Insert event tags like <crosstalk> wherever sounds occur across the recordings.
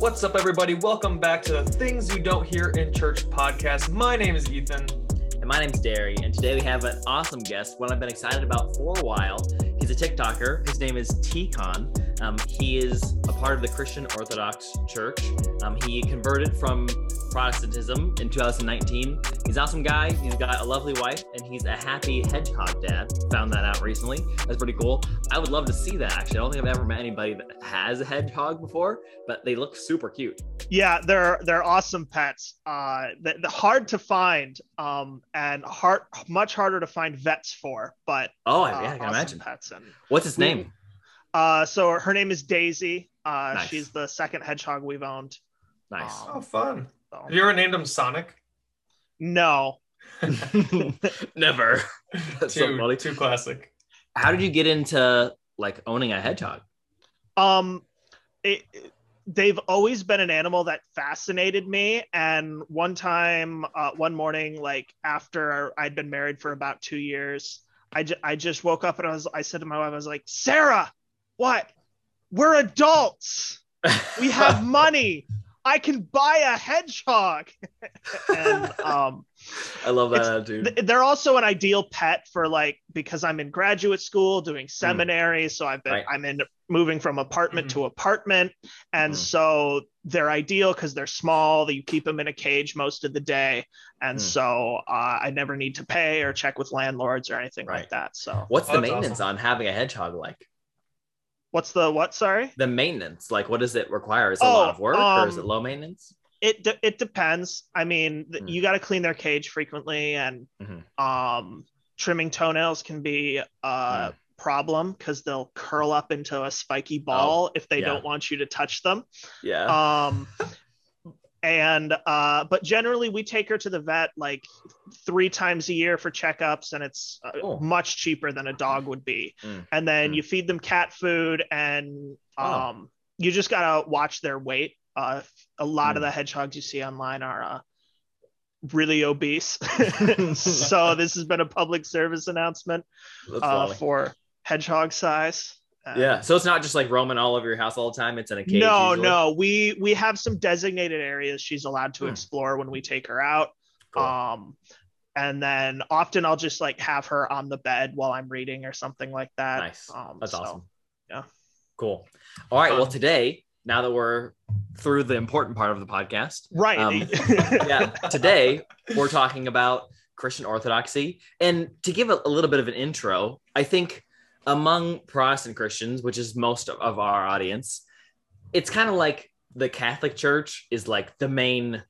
What's up, everybody? Welcome back to the Things You Don't Hear in Church podcast. My name is Ethan. And my name's Derry, and today we have an awesome guest, one I've been excited about for a while. He's a TikToker. His name is T-Con. Um, he is a part of the Christian Orthodox Church. Um, he converted from Protestantism in 2019. He's an awesome guy. He's got a lovely wife, and he's a happy hedgehog dad. Found that out recently. That's pretty cool. I would love to see that, actually. I don't think I've ever met anybody that has a hedgehog before, but they look super cute. Yeah, they're they're awesome pets. Uh, the, hard to find, um, and hard much harder to find vets for. But Oh, uh, yeah, I can awesome imagine. pets. And What's his name? Uh, so her name is Daisy. Uh, Nice. she's the second hedgehog we've owned. Nice. Um, Oh, fun. so- Have you ever named him Sonic? No, <laughs> Never. <laughs> That's so too, funny. too classic. How did you get into like owning a hedgehog? um, it, they've always been an animal that fascinated me. And one time, uh, one morning, like after I'd been married for about two years, I, ju- I just woke up and I was I said to my wife, I was like, Sarah, what? We're adults. We have <laughs> money. I can buy a hedgehog. <laughs> and um, I love that It's- attitude. th- they're also an ideal pet for like because I'm in graduate school doing seminary, so I've been Right. I'm in moving from apartment Mhm. to apartment, and Mhm. so they're ideal because they're small. You keep them in a cage most of the day, and Mm. so uh, I never need to pay or check with landlords or anything Right. like that. So What's the Oh, that's maintenance awesome. on having a hedgehog like? What's the what? Sorry. The maintenance, like what does it require? Is it a Oh, lot of work or is um, it low maintenance? it de- it depends. I mean, Hmm. you got to clean their cage frequently, and Mhm. um, trimming toenails can be a Hmm. problem because they'll curl up into a spiky ball if they Oh, yeah. don't want you to touch them. Yeah. Um, and uh, but generally, we take her to the vet like three times a year for checkups, and it's uh, Cool. much cheaper than a dog would be. Mm. And then Mm. you feed them cat food, and Wow. um, you just gotta watch their weight. Uh, a lot of Mm. the hedgehogs you see online are uh, really obese. <laughs> <laughs> so this has been a public service announcement uh, for hedgehog size. Uh, yeah. So it's not just like roaming all over your house all the time. It's in a cage. no, usually? no. We we have some designated areas she's allowed to Hmm. explore when we take her out. Cool. Um, and then often I'll just like have her on the bed while I'm reading or something like that. nice. Um, That's so- awesome. yeah. Cool. All right. Well, today, now that we're through the important part of the podcast, Right. Um, <laughs> yeah, today we're talking about Christian Orthodoxy. And to give a, a little bit of an intro, I think among Protestant Christians, which is most of, of our audience, it's kind of like the Catholic Church is like the main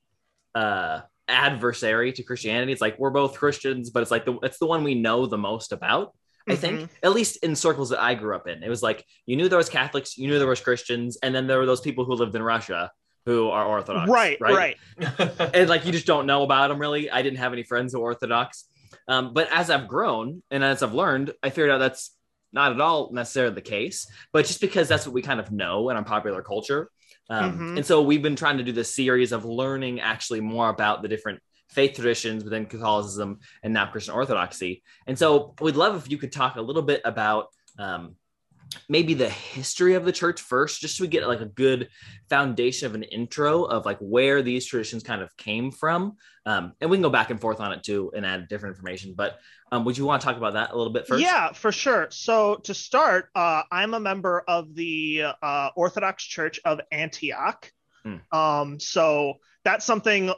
uh, adversary to Christianity. It's like we're both Christians, but it's like the it's the one we know the most about. I think, at least in circles that I grew up in, it was like you knew there was Catholics, you knew there was Christians, and then there were those people who lived in Russia who are Orthodox. right, right. <laughs> and like you just don't know about them really. I didn't have any friends who were Orthodox, um, but as I've grown and as I've learned, I figured out that's not at all necessarily the case. But just because that's what we kind of know in our popular culture, um, Mhm. and so we've been trying to do this series of learning actually more about the different faith traditions within Catholicism and now Christian Orthodoxy. And so we'd love if you could talk a little bit about. Um, maybe the history of the church first just so we get like a good foundation of an intro of like where these traditions kind of came from um, and we can go back and forth on it too and add different information but um, would you want to talk about that a little bit first Yeah, for sure. So to start, uh, I'm a member of the uh, Orthodox Church of Antioch. Hmm. Um, so that's something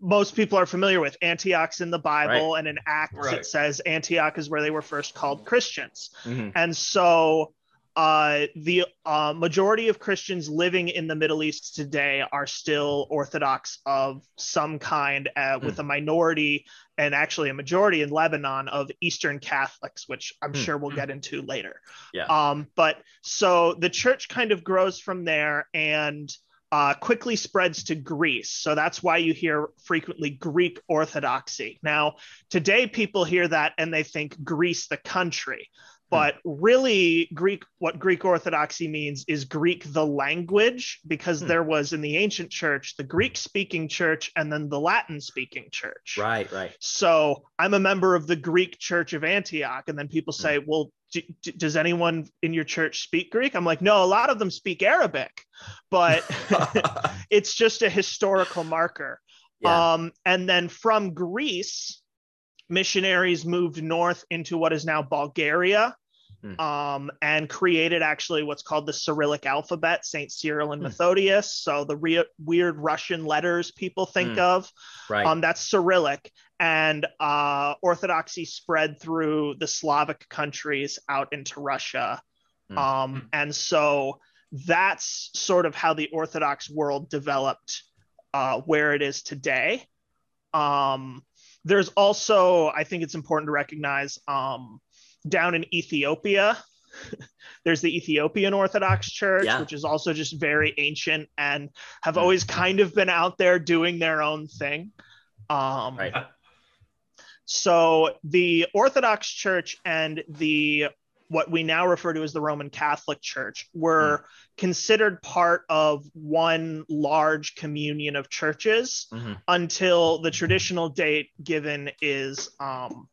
most people are familiar with. Antioch's in the Bible, and in Acts Right. it says Antioch is where they were first called Christians. Mhm. And so uh, the uh, majority of Christians living in the Middle East today are still Orthodox of some kind, uh, with a minority and actually a majority in Lebanon of Eastern Catholics, which I'm Hmm. sure we'll get into later. Yeah. Um, but so the church kind of grows from there and uh, quickly spreads to Greece. So that's why you hear frequently Greek Orthodoxy. Now, today people hear that and they think Greece, the country. But really greek what greek orthodoxy means is greek the language because Hmm. there was in the ancient church the greek speaking church and then the latin speaking church Right, right. so i'm a member of the greek church of antioch and then people Hmm. say well d- d- does anyone in your church speak greek i'm like no a lot of them speak arabic but <laughs> <laughs> it's just a historical marker yeah. um, and then from Greece, missionaries moved north into what is now Bulgaria Hmm. um, and created actually what's called the Cyrillic alphabet, St. Cyril and Hmm. Methodius. So the re- weird Russian letters people think Hmm. of, right. um, that's Cyrillic. And uh, Orthodoxy spread through the Slavic countries out into Russia. Hmm. Um, and so that's sort of how the Orthodox world developed uh, where it is today. Um, there's also, I think it's important to recognize, um, down in Ethiopia, <laughs> there's the Ethiopian Orthodox Church, Yeah. which is also just very ancient and have Mm. always kind of been out there doing their own thing. Um, Right. So the Orthodox Church and the what we now refer to as the Roman Catholic Church were considered part of one large communion of churches Mhm. until the traditional date given is um,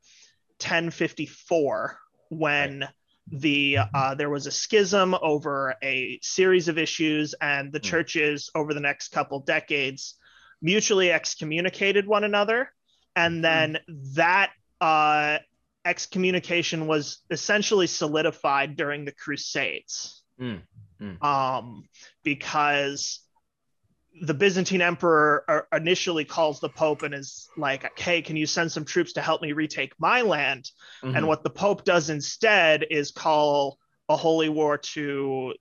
1054 when the uh, there was a schism over a series of issues and the Hmm. churches over the next couple decades mutually excommunicated one another and then that uh, excommunication was essentially solidified during the crusades Mm, mm. um, because the Byzantine emperor uh, initially calls the Pope and is like, "Hey, can you send some troops to help me retake my land?" Mhm. And what the Pope does instead is call a holy war to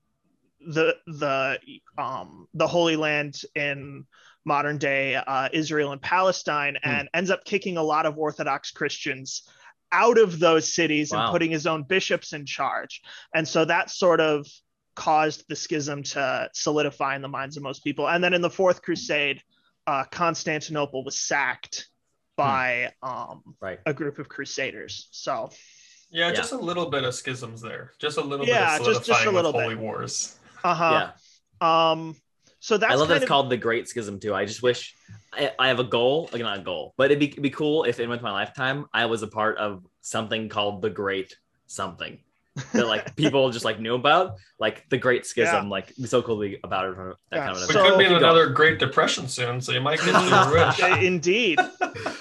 the the um, the Holy Land in modern day uh, Israel and Palestine, Hmm. and ends up kicking a lot of Orthodox Christians out of those cities Wow. and putting his own bishops in charge. And so that sort of caused the schism to solidify in the minds of most people. And then in the Fourth Crusade, uh, Constantinople was sacked by um, Right. a group of crusaders. So Yeah, Yeah. just a little bit of schisms there. Just a little Yeah, bit of just- just a little with bit. holy wars. uh huh. yeah. Um, so that's I love that it's of called the Great Schism too. I just wish I, I have a goal, like not a goal, but it'd be, it'd be cool if in with my lifetime I was a part of something called the Great something that like <laughs> people just like knew about, like the Great Schism. Like so cool to be about it that Yeah, kind of We So- could be in Keep going. another Great Depression soon, so you might <laughs> get your wish. Uh, indeed. <laughs>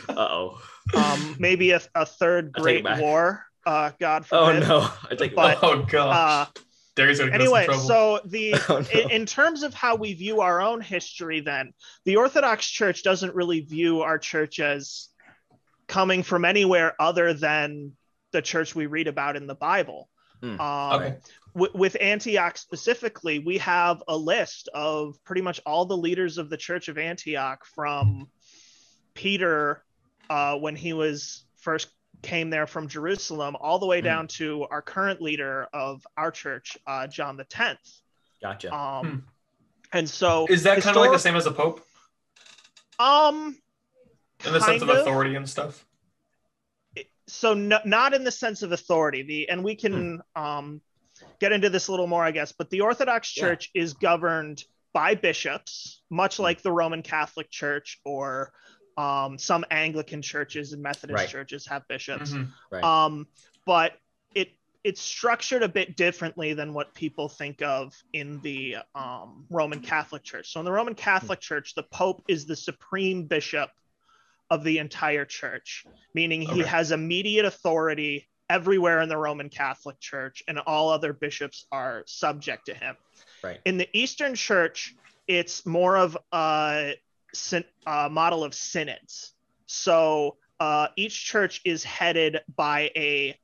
Uh oh. Um, maybe a, a third I'll take it great war. Uh, God Oh no. I take But- oh gosh, Uh, Derry's gonna get anyway, us in trouble. so the <laughs> Oh, no. in, in terms of how we view our own history, then the Orthodox Church doesn't really view our church as coming from anywhere other than the church we read about in the Bible. Hmm, Um, okay. wi- with Antioch specifically, we have a list of pretty much all the leaders of the Church of Antioch from Peter uh, when he was first came there from Jerusalem, all the way Hmm. down to our current leader of our church, uh, John the Tenth. Gotcha. Um, And so Is that kind of like the same as a pope Um, in the sense of of. authority and stuff? so no, not in the sense of authority the and we can um get into this a little more i guess but the orthodox Yeah. church is governed by bishops much like the roman catholic church or um, some anglican churches and methodist Right. churches have bishops Mhm. Right. um, but it it's structured a bit differently than what people think of in the um, Roman Catholic Church. So in the Roman Catholic Church, the Pope is the supreme bishop of the entire church, meaning he Okay. has immediate authority everywhere in the Roman Catholic Church, and all other bishops are subject to him. Right. In the Eastern Church, it's more of a, a model of synods. So uh, each church is headed by a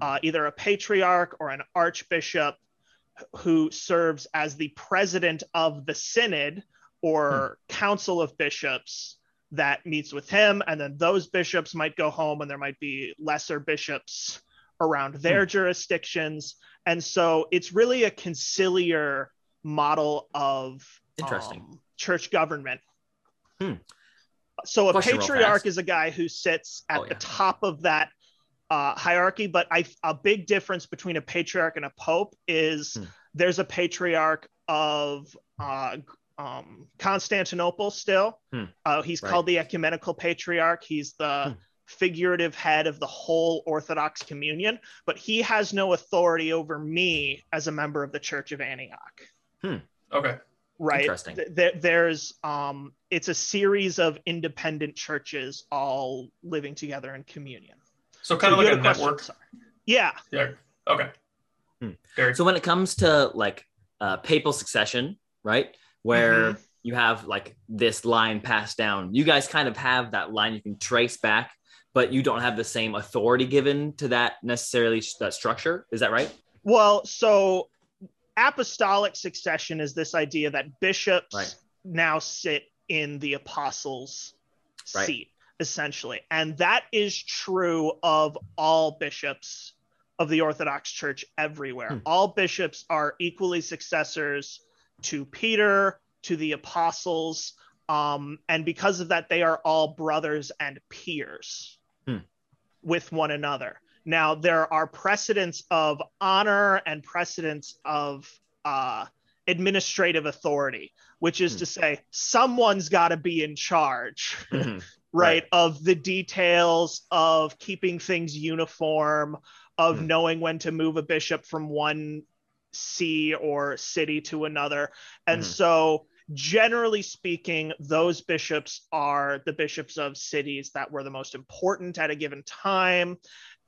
uh, either a patriarch or an archbishop who serves as the president of the synod or council of bishops that meets with him. And then those bishops might go home and there might be lesser bishops around their jurisdictions. And so it's really a conciliar model of Interesting. um, church government Hmm. so a Question patriarch is a guy who sits at Oh, the yeah. top of that uh, hierarchy, but I a big difference between a patriarch and a pope is Hmm. there's a patriarch of uh, um, Constantinople still. Hmm. Uh, he's Right. called the ecumenical patriarch. He's the Hmm. figurative head of the whole Orthodox communion, but he has no authority over me as a member of the Church of Antioch Okay. Right Interesting. Th- there, there's um it's a series of independent churches all living together in communion So kind of So you like a had question, network. sorry. yeah Yeah. Okay. Hmm. Very So when it comes to like uh, papal succession, right, where Mm-hmm. you have like this line passed down, you guys kind of have that line you can trace back, but you don't have the same authority given to that necessarily that structure. Is that right? well so apostolic succession is this idea that bishops Right. now sit in the apostles Right. seat essentially and that is true of all bishops of the orthodox church everywhere Hmm. all bishops are equally successors to peter to the apostles um, and because of that they are all brothers and peers Hmm. with one another now there are precedents of honor and precedents of uh, administrative authority which is Hmm. to say someone's got to be in charge <laughs> <laughs> Mhm. right, of the details of keeping things uniform of Hmm. knowing when to move a bishop from one see or city to another and Mhm. so generally speaking those bishops are the bishops of cities that were the most important at a given time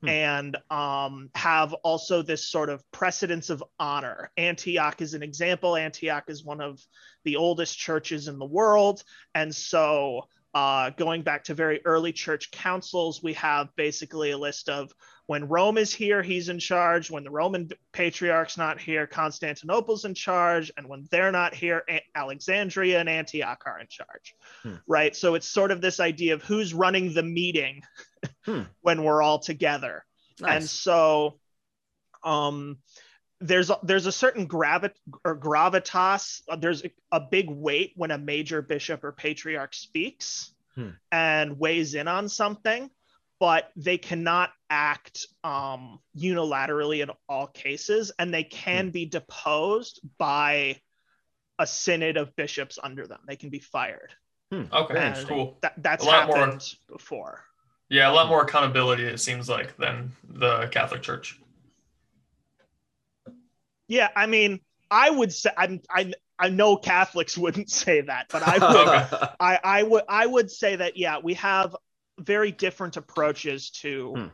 Hmm. and um, have also this sort of precedence of honor antioch is an example antioch is one of the oldest churches in the world and so uh, going back to very early church councils, we have basically a list of when Rome is here, he's in charge. When the Roman patriarch's not here, Constantinople's in charge. And when they're not here, A- Alexandria and Antioch are in charge. Hmm. Right. So it's sort of this idea of who's running the meeting <laughs> Hmm. <laughs> when we're all together. And so um there's a, there's a certain gravit or gravitas uh, there's a, a big weight when a major bishop or patriarch speaks Hmm. and weighs in on something but they cannot act um unilaterally in all cases and they can be deposed by a synod of bishops under them they can be fired Okay. And. Cool. that, that's A lot more- happened before Yeah, a lot more accountability it seems like than the Catholic Church. Yeah, I mean, I would say I'm I I know Catholics <laughs> wouldn't say that, but I <laughs> would Okay. I I would I would say that yeah, we have very different approaches to Hmm.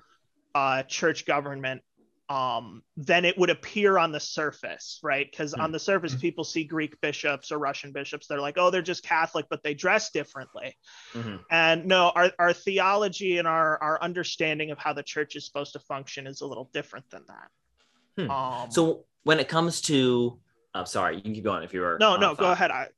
uh church government um than it would appear on the surface, right? Because Hmm. on the surface Hmm. people see Greek bishops or Russian bishops, they're like, "Oh, they're just Catholic, but they dress differently." Mhm. And no, our, our theology and our, our understanding of how the church is supposed to function is a little different than that. Hmm. Um, So when it comes to, I'm sorry, you can keep going if you are. no, no, go ahead. I,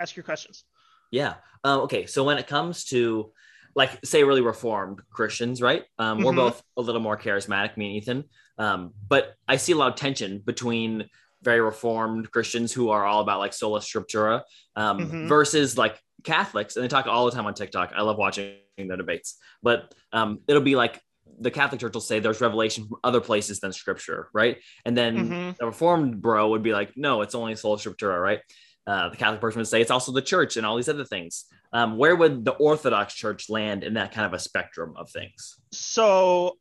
ask your questions. Yeah. Um, okay. So when it comes to, like, say, really reformed Christians, right? Um, We're Mhm. both a little more charismatic, me and Ethan. Um, but I see a lot of tension between very reformed Christians who are all about like sola scriptura um, Mhm. versus like Catholics, and they talk all the time on TikTok. I love watching their debates, but um, it'll be like the Catholic Church will say there's revelation from other places than Scripture, right? And then Mhm. the Reformed bro would be like, no, it's only sola scriptura, right? Uh, the Catholic person would say it's also the church and all these other things. Um, where would the Orthodox Church land in that kind of a spectrum of things? So,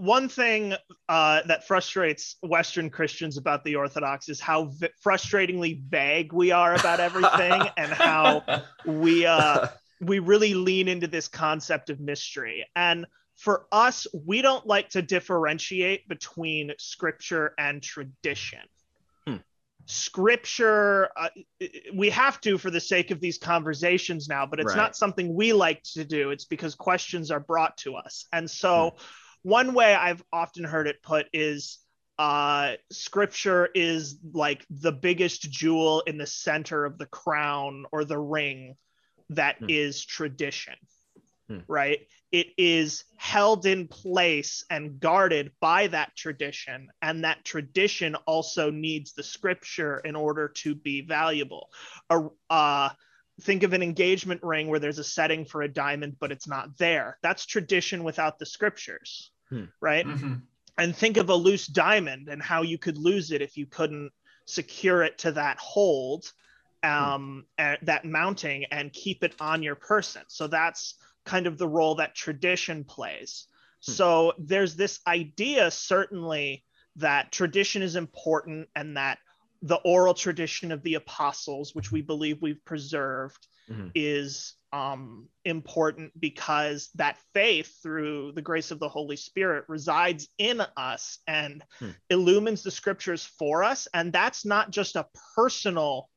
one thing uh, that frustrates Western Christians about the Orthodox is how v- frustratingly vague we are about everything <laughs> and how we uh, we really lean into this concept of mystery. And for us, we don't like to differentiate between scripture and tradition. Hmm. Scripture, uh, we have to for the sake of these conversations now, but it's Right. not something we like to do. It's because questions are brought to us. And so, one way I've often heard it put is uh, scripture is like the biggest jewel in the center of the crown or the ring that is Hmm. tradition Hmm. right it is held in place and guarded by that tradition and that tradition also needs the scripture in order to be valuable A- uh, think of an engagement ring where there's a setting for a diamond but it's not there that's tradition without the scriptures Hmm. right? Mhm. And think of a loose diamond and how you could lose it if you couldn't secure it to that hold, um, uh, that mounting, and keep it on your person. So that's kind of the role that tradition plays. Hmm. So there's this idea, certainly, that tradition is important and that the oral tradition of the apostles, which we believe we've preserved, Mhm. is um, important because that faith through the grace of the Holy Spirit resides in us and Hmm. illumines the scriptures for us. And that's not just a personal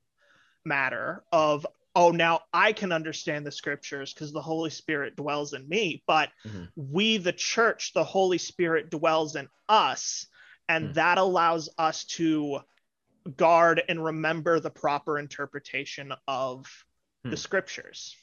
matter of, oh, now I can understand the scriptures because the Holy Spirit dwells in me, but Mhm. we, the church, the Holy Spirit dwells in us. And Hmm. that allows us to guard and remember the proper interpretation of Hmm. the scriptures.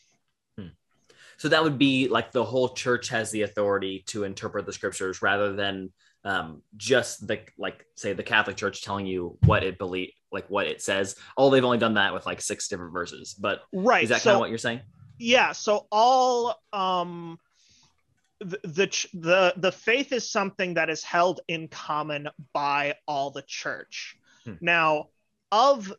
So that would be like the whole church has the authority to interpret the scriptures rather than um, just the like say the Catholic Church telling you what it believe like what it says. Oh, they've only done that with like six different verses. But Right. is that so, kind of what you're saying? yeah. So all um, the, the the the faith is something that is held in common by all the church. Hmm. Now, of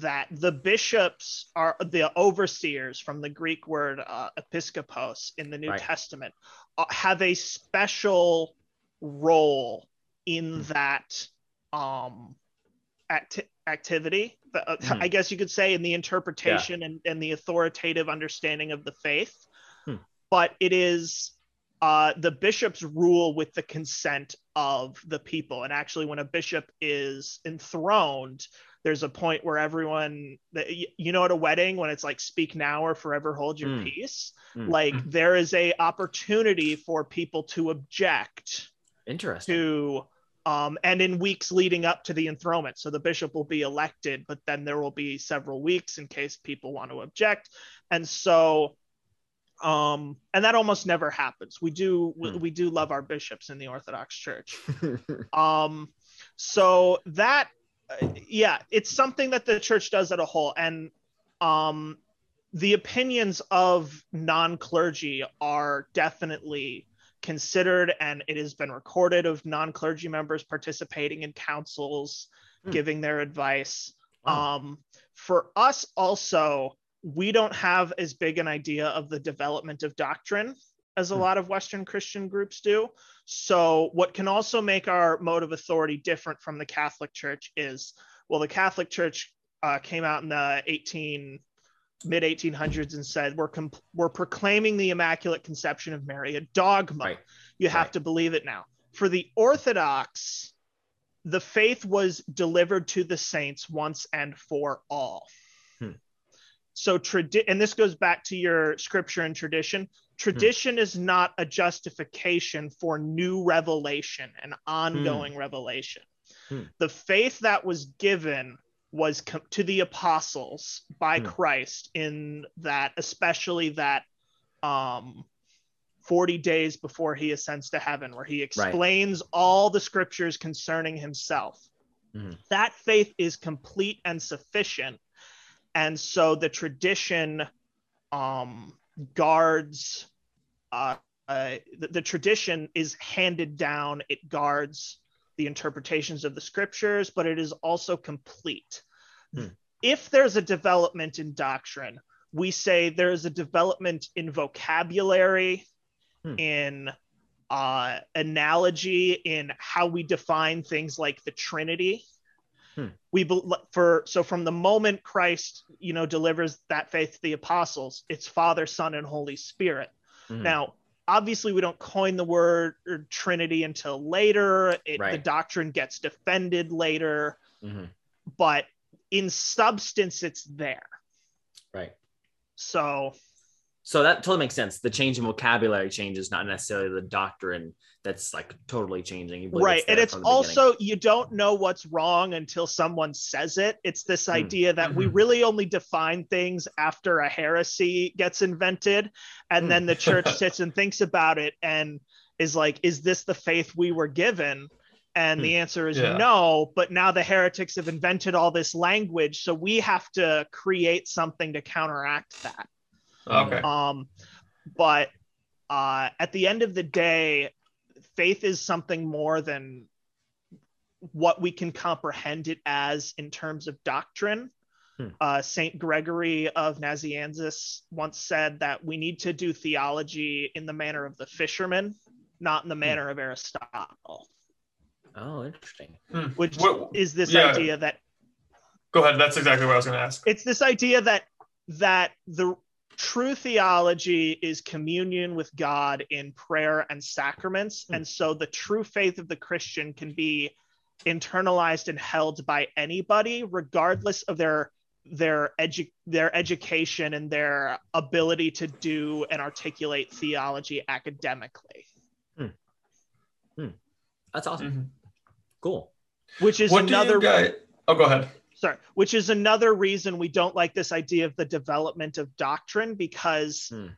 that, the bishops are the overseers from the Greek word uh, episkopos in the New Right. Testament uh, have a special role in Hmm. that um, acti- activity. The- uh, Hmm. I guess you could say in the interpretation and, and the authoritative understanding of the faith. Hmm. But it is uh, the bishops rule with the consent of the people. And actually, when a bishop is enthroned, there's a point where everyone that you know at a wedding when it's like speak now or forever hold your Mm. peace Mm. like Mm. there is a opportunity for people to object Interesting. to um, and in weeks leading up to the enthronement so the bishop will be elected but then there will be several weeks in case people want to object and so um and that almost never happens we do we, Hmm. we do love our bishops in the orthodox church <laughs> um so that yeah it's something that the church does at a whole and um the opinions of non-clergy are definitely considered and it has been recorded of non-clergy members participating in councils Hmm. giving their advice Wow. um for us also we don't have as big an idea of the development of doctrine as a Hmm. lot of western christian groups do so what can also make our mode of authority different from the catholic church is well the catholic church uh, came out in the 18 mid 1800s and said we're comp- we're proclaiming the immaculate conception of mary a dogma Right. you have Right. to believe it now for the orthodox the faith was delivered to the saints once and for all Hmm. so tradi- and this goes back to your scripture and tradition tradition is not a justification for new revelation and ongoing revelation. Hmm. the faith that was given was com- to the apostles by Hmm. christ in that especially that um 40 days before he ascends to heaven where he explains all the scriptures concerning himself. That faith is complete and sufficient. And so the tradition um guards uh, uh the, the tradition is handed down it guards the interpretations of the scriptures but it is also complete Hmm. if there's a development in doctrine we say there's a development in vocabulary Hmm. in uh, analogy in how we define things like the trinity Hmm. we for so from the moment christ you know delivers that faith to the apostles it's father son and holy spirit Mhm. now obviously we don't coin the word trinity until later it, the doctrine gets defended later Mhm. but in substance it's there Right. so So that totally makes sense. The change in vocabulary changes, not necessarily the doctrine that's like totally changing. You believe right and it's from the beginning. also you don't know what's wrong until someone says it it's this Hmm. idea that we Mhm. really only define things after a heresy gets invented and Hmm. then the church <laughs> sits and thinks about it and is like is this the faith we were given and Hmm. the answer is Yeah. no but now the heretics have invented all this language so we have to create something to counteract that Okay. um, but uh, at the end of the day, faith is something more than what we can comprehend it as in terms of doctrine. Hmm. Uh, Saint Gregory of Nazianzus once said that we need to do theology in the manner of the fisherman, not in the manner of Aristotle, Oh, interesting. Hmm. which What- is this yeah. idea that Go ahead. That's exactly what I was going to ask. it's this idea that that the true theology is communion with God in prayer and sacraments, Hmm. and so the true faith of the Christian can be internalized and held by anybody, regardless of their their edu- their education and their ability to do and articulate theology academically, That's awesome. Mhm. Cool. which is What do another you guys? Oh, go ahead. Sorry, which is another reason we don't like this idea of the development of doctrine because Hmm.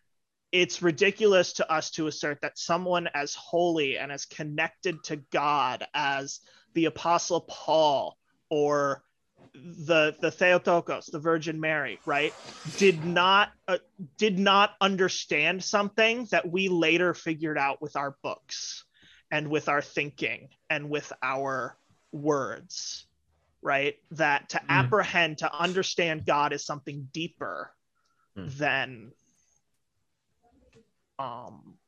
it's ridiculous to us to assert that someone as holy and as connected to God as the Apostle Paul or the the Theotokos, the Virgin Mary, right, did not uh, did not understand something that we later figured out with our books and with our thinking and with our words right that to Mm. apprehend to understand god is something deeper Mm. than um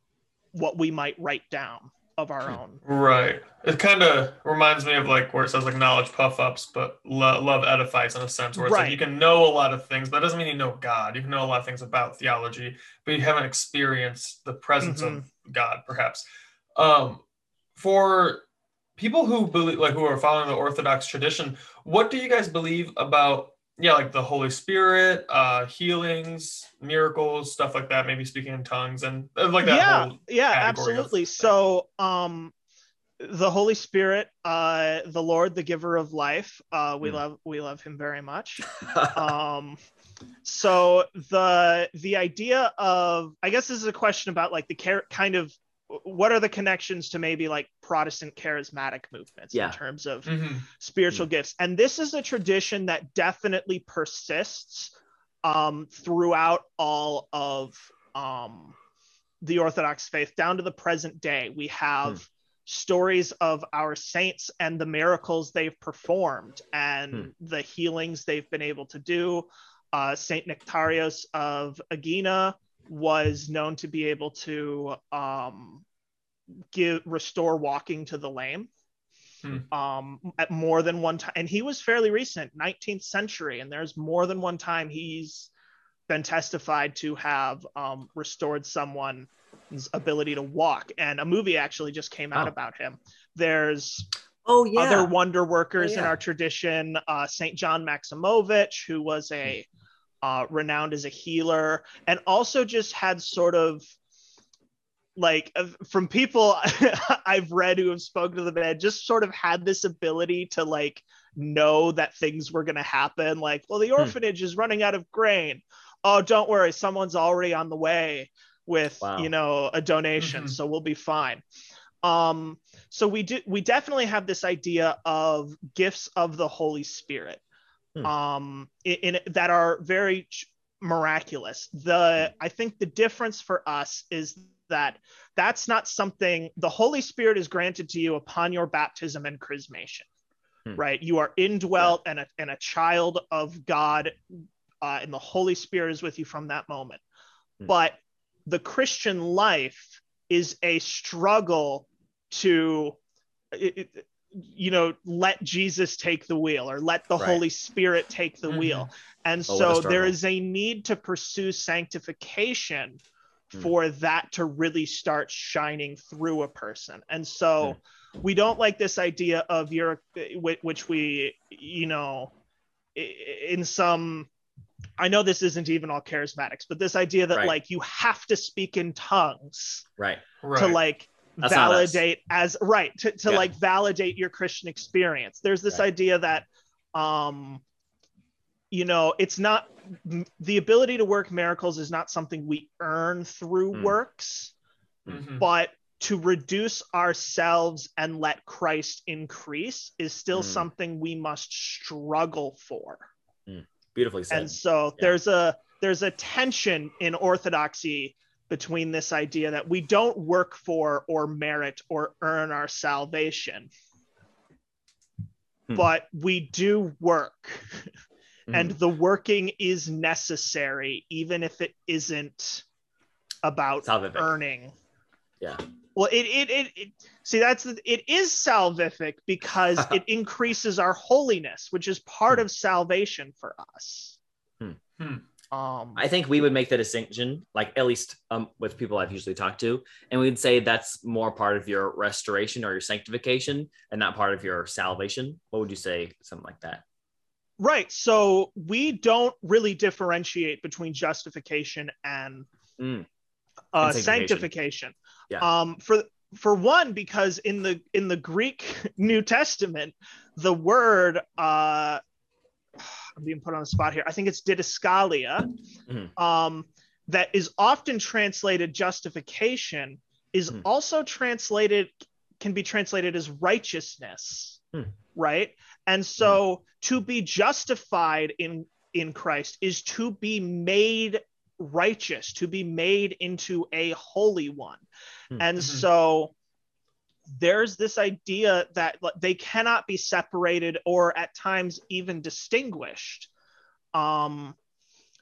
what we might write down of our Hmm. own Right. It kind of reminds me of like where it says like knowledge puff ups, but lo- love edifies in a sense where it's Right. like you can know a lot of things, but it doesn't mean you know God. You can know a lot of things about theology, but you haven't experienced the presence of God, perhaps. Um, for people who believe, like who are following the Orthodox tradition, what do you guys believe about? Yeah, like the Holy Spirit, uh, healings, miracles, stuff like that. Maybe speaking in tongues and like that yeah whole yeah absolutely so um the holy spirit uh the lord the giver of life uh we Hmm. love we love him very much <laughs> um so the the idea of i guess this is a question about like the care kind of what are the connections to maybe like protestant charismatic movements Yeah. in terms of Mhm. spiritual gifts and this is a tradition that definitely persists um, throughout all of um, the orthodox faith down to the present day we have Hmm. stories of our saints and the miracles they've performed and Hmm. the healings they've been able to do uh, saint nectarios of aegina was known to be able to um, give restore walking to the lame um, at more than one time. And he was fairly recent, 19th century, and there's more than one time he's been testified to have um, restored someone's ability to walk. And a movie actually just came out Oh. about him. There's oh yeah. other wonder workers Oh, in our tradition. Uh, Saint John Maximovich, who was a uh, renowned as a healer, and also just had sort of like from people <laughs> I've read who have spoken to the man, just sort of had this ability to like know that things were going to happen. Like, well, the Hmm. orphanage is running out of grain. Oh, don't worry, someone's already on the way with Wow. you know a donation, Mhm. so we'll be fine. Um, so we do we definitely have this idea of gifts of the Holy Spirit, Hmm. um, in, in that are very miraculous. The I think the difference for us is that that's not something the Holy Spirit is granted to you upon your baptism and chrismation, Hmm. right? You are indwelt and a and a child of God, uh, and the Holy Spirit is with you from that moment. Hmm. But the Christian life is a struggle to it- it- you know let jesus take the wheel or let the Right. holy spirit take the Mhm. wheel and Oh, so there is a need to pursue sanctification Hmm. for that to really start shining through a person and so Hmm. we don't like this idea of your whi- which we you know in some i know this isn't even all charismatics but this idea that Right. like you have to speak in tongues right. Right. to like That's validate as right to, to Yeah. like validate your christian experience there's this Right. idea that um you know it's not the ability to work miracles is not something we earn through Hmm. works Mhm. but to reduce ourselves and let christ increase is still Hmm. something we must struggle for Beautifully said. and so Yeah. there's a there's a tension in orthodoxy between this idea that we don't work for or merit or earn our salvation, Hmm. but we do work. And Mhm. the working is necessary, even if it isn't about Salvific. earning. Yeah. Well, it, it, it, it see that's the, it is salvific because <laughs> it increases our holiness, which is part Hmm. of salvation for us. Um, I think we would make the distinction, like at least um, with people I've usually talked to, and we'd say that's more part of your restoration or your sanctification and not part of your salvation. What would you say? Something like that. right. So we don't really differentiate between justification and Mm. uh, And sanctification. sanctification. Yeah. Um, for for one, because in the in the Greek <laughs> New Testament, the word uh, I'm being put on the spot here. I think it's didaskalia, Mhm. um, that is often translated justification, is Hmm. also translated can be translated as righteousness, Hmm. right? And so to be justified in in Christ is to be made righteous, to be made into a holy one. Hmm. And Mhm. so there's this idea that they cannot be separated or at times even distinguished. Um,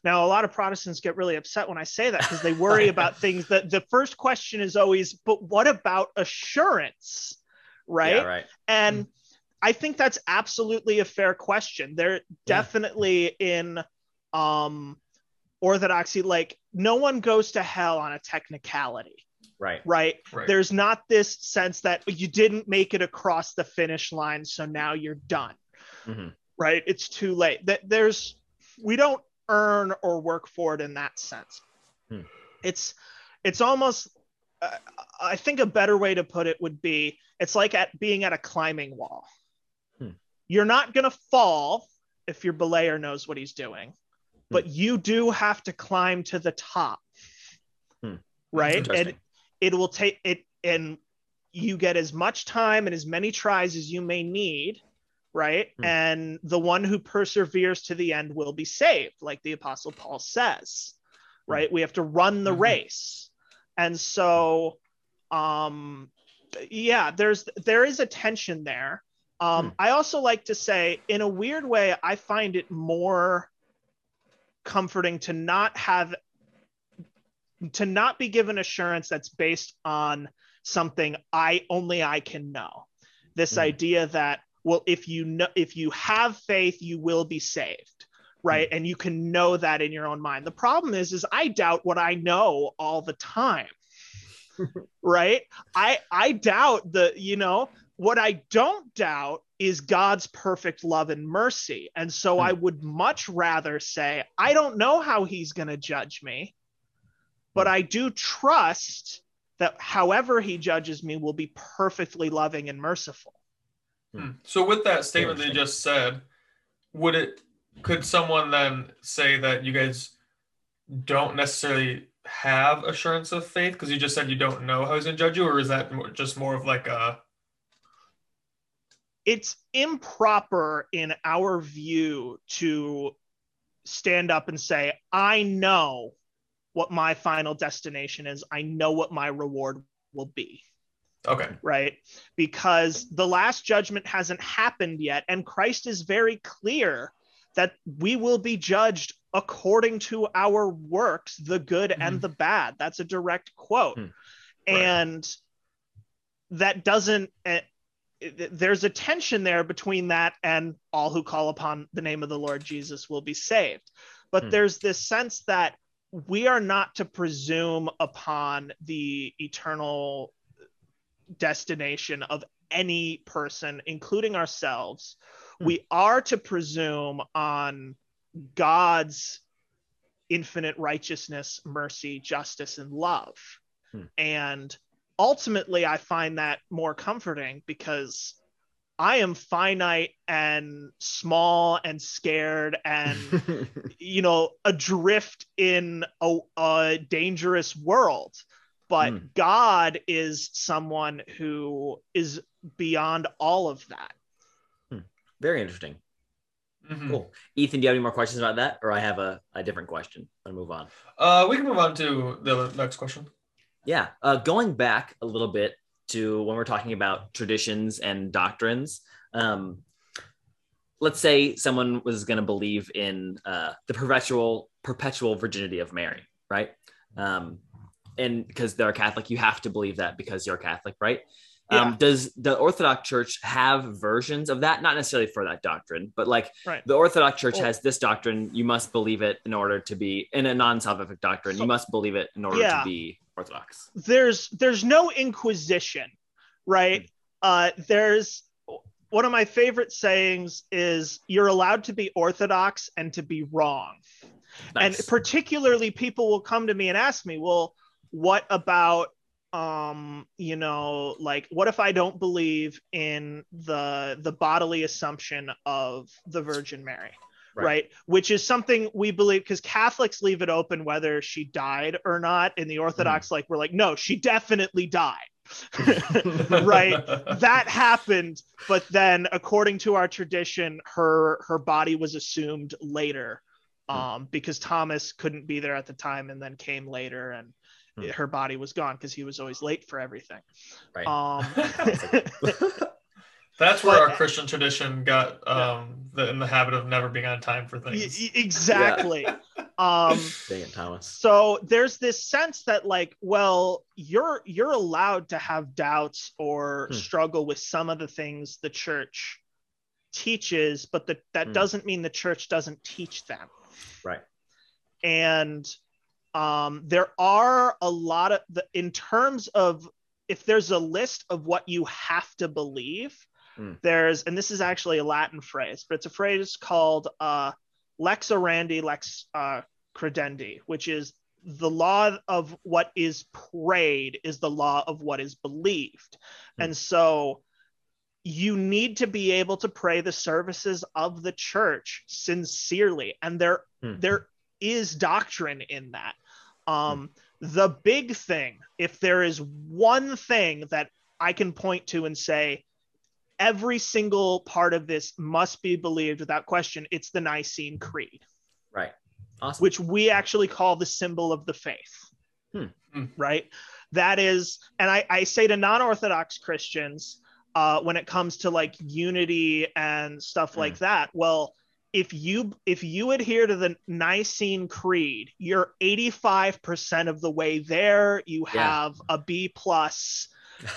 now, a lot of Protestants get really upset when I say that because they worry <laughs> about things that the first question is always, but what about assurance? Right. Yeah, right. And I think that's absolutely a fair question. They're definitely in um, orthodoxy, like no one goes to hell on a technicality, Right. right? Right. There's not this sense that you didn't make it across the finish line, so now you're done, Mhm. right? It's too late. That there's we don't earn or work for it in that sense. Hmm. It's it's almost uh, I think a better way to put it would be it's like at being at a climbing wall. Hmm. You're not going to fall if your belayer knows what he's doing, but you do have to climb to the top. Hmm. Right? And it will take it and you get as much time and as many tries as you may need right Hmm. and the one who perseveres to the end will be saved like the apostle paul says right we have to run the Mhm. race and so um yeah there's there is a tension there um Hmm. i also like to say in a weird way i find it more comforting to not have to not be given assurance that's based on something i only i can know. This Mhm. idea that well if you know if you have faith you will be saved right? And you can know that in your own mind. The problem is is i doubt what i know all the time <laughs> right? I i doubt the you know what i don't doubt is god's perfect love and mercy. And so i would much rather say i don't know how he's going to judge me but i do trust that however he judges me will be perfectly loving and merciful Hmm. So with that statement they Interesting. just said, would it could someone then say that you guys don't necessarily have assurance of faith because you just said you don't know how he's going to judge you, or is that just more of like a it's improper in our view to stand up and say, I know what my final destination is. I know what my reward will be, okay? right? Because the last judgment hasn't happened yet. And Christ is very clear that we will be judged according to our works, the good and Mhm. the bad. That's a direct quote. Hmm. Right. And that doesn't, eh, there's a tension there between that and all who call upon the name of the Lord Jesus will be saved. But Hmm. there's this sense that we are not to presume upon the eternal destination of any person, including ourselves. Hmm. We are to presume on God's infinite righteousness, mercy, justice, and love. Hmm. And ultimately, I find that more comforting because I am finite and small and scared and <laughs> you know adrift in a, a dangerous world but Hmm. god is someone who is beyond all of that Very interesting. Hmm. Mm-hmm. Cool. Ethan, do you have any more questions about that? Or I have a, a different question. I'll move on. Uh, we can move on to the next question. Yeah. Uh, going back a little bit to when we're talking about traditions and doctrines, um, let's say someone was going to believe in uh, the perpetual perpetual virginity of Mary, right? Um, and because they're Catholic, you have to believe that because you're Catholic, right? Yeah. Um, does the Orthodox Church have versions of that? Not necessarily for that doctrine, but like right. the Orthodox Church well, has this doctrine. You must believe it in order to be in a non-salvific doctrine. So, you must believe it in order yeah. to be Orthodox. There's there's no Inquisition, right? Mm-hmm. Uh, there's one of my favorite sayings is you're allowed to be Orthodox and to be wrong. Nice. And particularly, people will come to me and ask me, well, what about um you know like what if i don't believe in the the bodily assumption of the virgin mary right, right? which is something we believe because catholics leave it open whether she died or not in the orthodox mm. like we're like no she definitely died <laughs> right that happened but then according to our tradition her her body was assumed later hmm. um because thomas couldn't be there at the time and then came later and hmm. her body was gone because he was always late for everything. Right. Um, <laughs> <laughs> That's where but, our Christian tradition got um, yeah. the, in the habit of never being on time for things. exactly. Yeah. <laughs> um, Dang it, Thomas. So there's this sense that like, well, you're you're allowed to have doubts or hmm. struggle with some of the things the church teaches, but the, that hmm. doesn't mean the church doesn't teach them. Right. And um, there are a lot of the in terms of if there's a list of what you have to believe, mm. there's and this is actually a Latin phrase, but it's a phrase called uh, lex orandi lex uh, credendi, which is the law of what is prayed is the law of what is believed, mm. and so you need to be able to pray the services of the church sincerely and there mm. there is doctrine in that um, the big thing, if there is one thing that I can point to and say, every single part of this must be believed without question, it's the Nicene Creed. Right. Awesome. Which we actually call the symbol of the faith. Hmm. hmm. Right. That is, and I, I say to non Orthodox Christians, uh, when it comes to like unity and stuff like hmm. that, well, if you if you adhere to the Nicene Creed, you're 85% of the way there. You have yeah. a B plus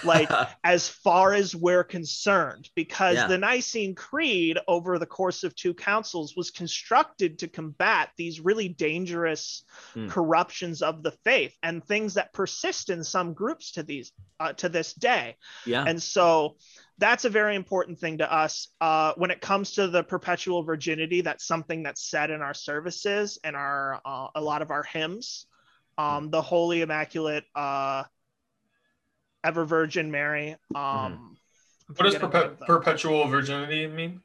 like <laughs> as far as we're concerned because yeah. the nicene creed over the course of two councils was constructed to combat these really dangerous mm. corruptions of the faith and things that persist in some groups to these uh, to this day yeah and so that's a very important thing to us uh, when it comes to the perpetual virginity that's something that's said in our services and our uh, a lot of our hymns um, the holy immaculate uh, ever Virgin Mary. Um, mm-hmm. What does perpe- perpetual virginity mean?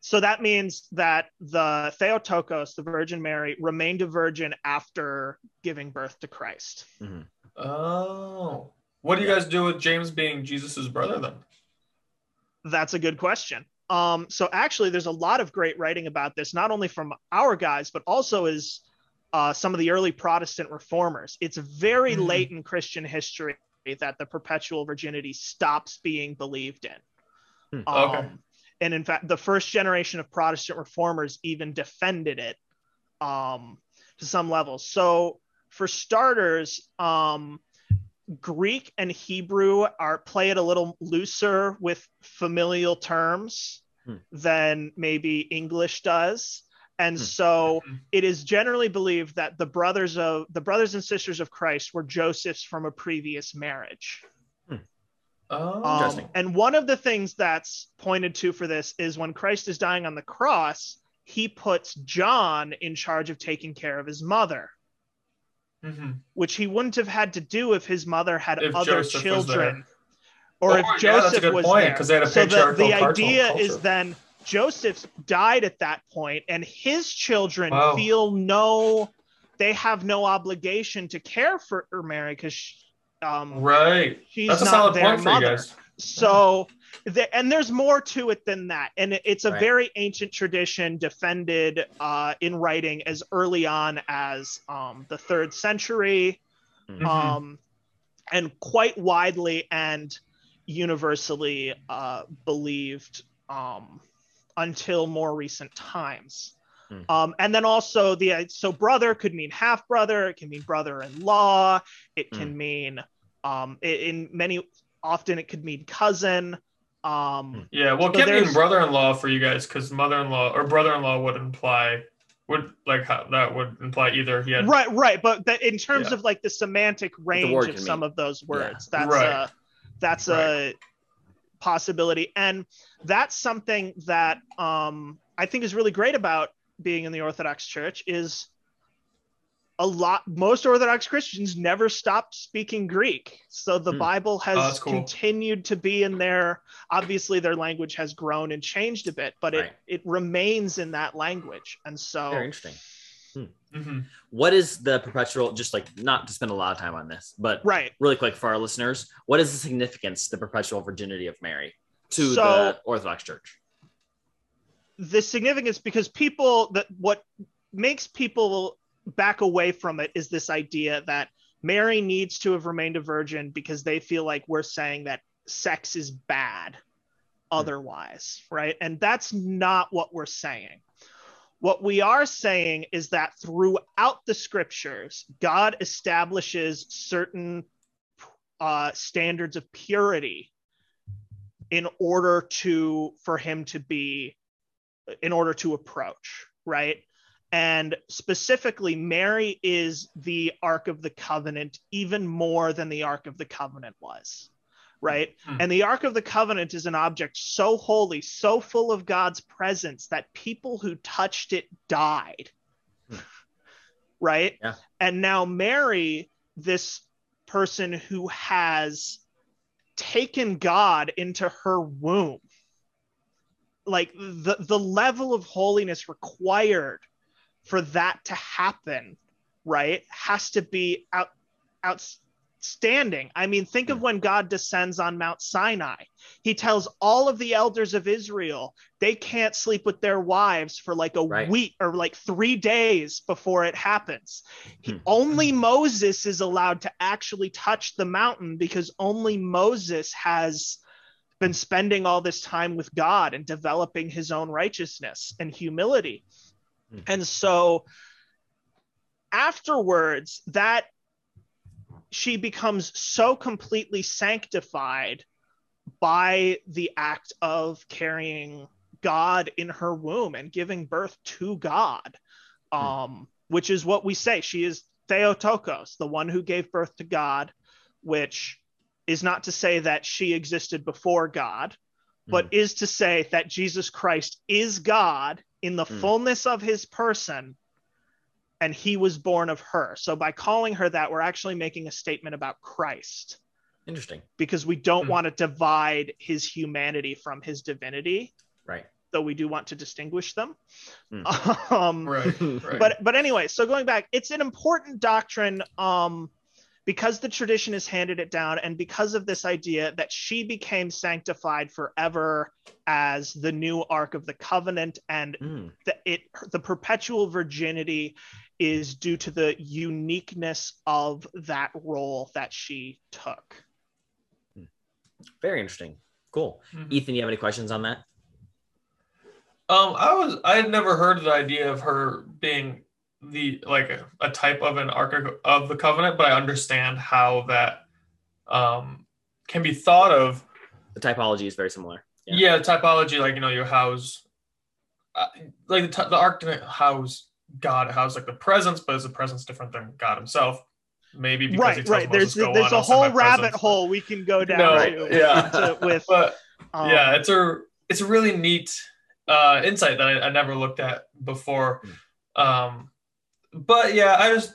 So that means that the Theotokos, the Virgin Mary, remained a virgin after giving birth to Christ. Mm-hmm. Oh, what do you guys do with James being Jesus's brother then? That's a good question. Um, so actually, there's a lot of great writing about this, not only from our guys, but also is uh, some of the early Protestant reformers. It's very mm. late in Christian history that the perpetual virginity stops being believed in. Hmm. Um, okay. And in fact, the first generation of Protestant reformers even defended it um, to some level. So, for starters, um, Greek and Hebrew are play it a little looser with familial terms hmm. than maybe English does and hmm. so it is generally believed that the brothers of the brothers and sisters of christ were joseph's from a previous marriage hmm. oh um, interesting and one of the things that's pointed to for this is when christ is dying on the cross he puts john in charge of taking care of his mother mm-hmm. which he wouldn't have had to do if his mother had if other Joseph children or oh, if yeah, joseph was point, there so the, the idea culture. is then Joseph died at that point, and his children wow. feel no, they have no obligation to care for Mary because, um, right, she's That's not their mother. So the, and there's more to it than that and it, it's a Right. very ancient tradition defended uh, in writing as early on as um, the third century Mhm. um, and quite widely and universally uh, believed um, until more recent times. Hmm. Um, and then also the uh, so brother could mean half brother, it can mean brother-in-law, it can mean um, i- in many often it could mean cousin. Um, Yeah, well, it So can't mean brother-in-law for you guys because mother-in-law or brother-in-law would imply would like how that would imply either he had right right but that in terms Yeah. of like the semantic range word of some mean. of those words that's Right. a that's a possibility and that's something that um i think is really great about being in the orthodox church is a lot most orthodox christians never stopped speaking greek so the Hmm. bible has Oh, cool. continued to be in there obviously their language has grown and changed a bit but it it remains in that language and so Very interesting. Mhm. What is the perpetual? Just like not to spend a lot of time on this, but right really quick for our listeners, what is the significance, the perpetual virginity of Mary to So- the Orthodox Church? the significance because people that what makes people back away from it is this idea that Mary needs to have remained a virgin because they feel like we're saying that sex is bad otherwise, right? And that's not what we're saying. What we are saying is that throughout the scriptures, God establishes certain uh, standards of purity in order to for him to be in order to approach, right? And specifically, Mary is the Ark of the Covenant even more than the Ark of the Covenant was, right? Hmm. And the Ark of the Covenant is an object so holy, so full of God's presence that people who touched it died, Hmm. right? Yeah. And now, Mary, this person who has taken God into her womb, like the the level of holiness required for that to happen right has to be out out outstanding i mean think of when god descends on mount sinai he tells all of the elders of israel they can't sleep with their wives for like a Right. week or like 3 days before it happens he, Hmm. only moses is allowed to actually touch the mountain because only moses has been spending all this time with God and developing his own righteousness and humility. Hmm. And so afterwards, that she becomes so completely sanctified by the act of carrying God in her womb and giving birth to God, um, which is what we say. She is Theotokos, the one who gave birth to God, which is not to say that she existed before God, but is to say that Jesus Christ is God in the Mm. fullness of his person and he was born of her. So by calling her that, we're actually making a statement about Christ Interesting. because we don't Hmm. want to divide his humanity from his divinity, Right. though we do want to distinguish them. Hmm. <laughs> Um, right, right. but but anyway so going back it's an important doctrine um because the tradition has handed it down and because of this idea that she became sanctified forever as the new ark of the covenant and Mm. the, it the perpetual virginity is due to the uniqueness of that role that she took Very interesting. Cool. Mhm. Ethan, you have any questions on that? Um, I was I had never heard of the idea of her being the like a, a type of an ark of- of the covenant, but I understand how that um can be thought of. The typology is very similar. Yeah, typology, like you know, you house uh, like the, t- the ark didn't house God, it housed like the presence, but is the presence different than God Himself? Maybe because he right tells right there's Moses, "Go there's on, a I'll whole rabbit presence," hole we can go down No, to, yeah. <laughs> to- with <laughs> But um, yeah it's a it's a really neat uh insight that I, I never looked at before um but yeah i just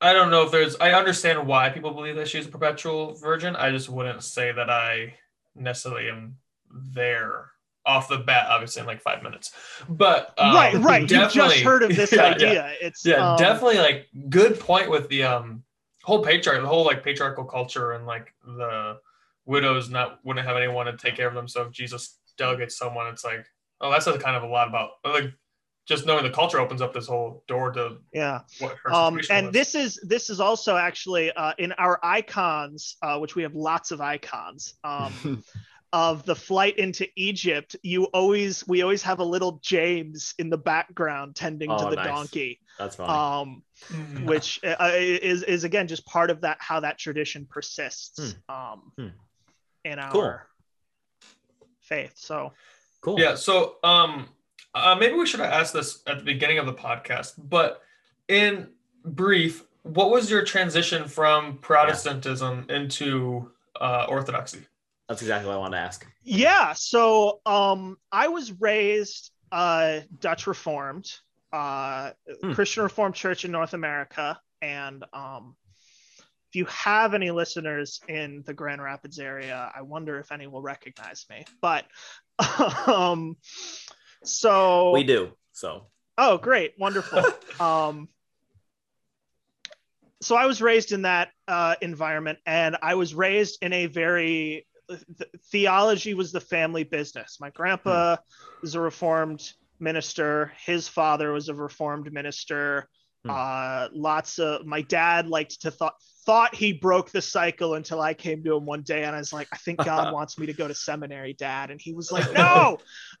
i don't know if there's i understand why people believe that she's a perpetual virgin. I just wouldn't say that i necessarily am there off the bat obviously in like five minutes. But um, right right. You just heard of this <laughs> Yeah, idea. Yeah. it's yeah um, definitely like good point with the um whole patriarch the whole like patriarchal culture and like the widows not wouldn't have anyone to take care of them. So if Jesus delegates someone, it's like, oh, that's a kind of a lot about like just knowing the culture opens up this whole door to yeah what her um and was. this is this is also actually uh in our icons uh which we have lots of icons um <laughs> of the flight into egypt you always we always have a little james in the background tending to Oh, the nice. donkey That's funny. um Mhm. which uh, is is again just part of that how that tradition persists um Hmm. in our Cool. faith so cool. Yeah. So, um, uh, maybe we should have asked this at the beginning of the podcast, but in brief, what was your transition from Protestantism into uh, Orthodoxy? That's exactly what I wanted to ask. Yeah, so um I was raised uh Dutch Reformed, uh Hmm. Christian Reformed Church in North America and um if you have any listeners in the Grand Rapids area, I wonder if any will recognize me. But <laughs> um so We do. So Oh, great, wonderful. <laughs> um, so I was raised in that uh, environment, and I was raised in a very th- theology was the family business. My grandpa was a reformed minister. His father was a reformed minister. Hmm. Uh, lots of my dad liked to thought thought he broke the cycle until I came to him one day, and I was like, I think God <laughs> wants me to go to seminary, Dad, and he was like, No.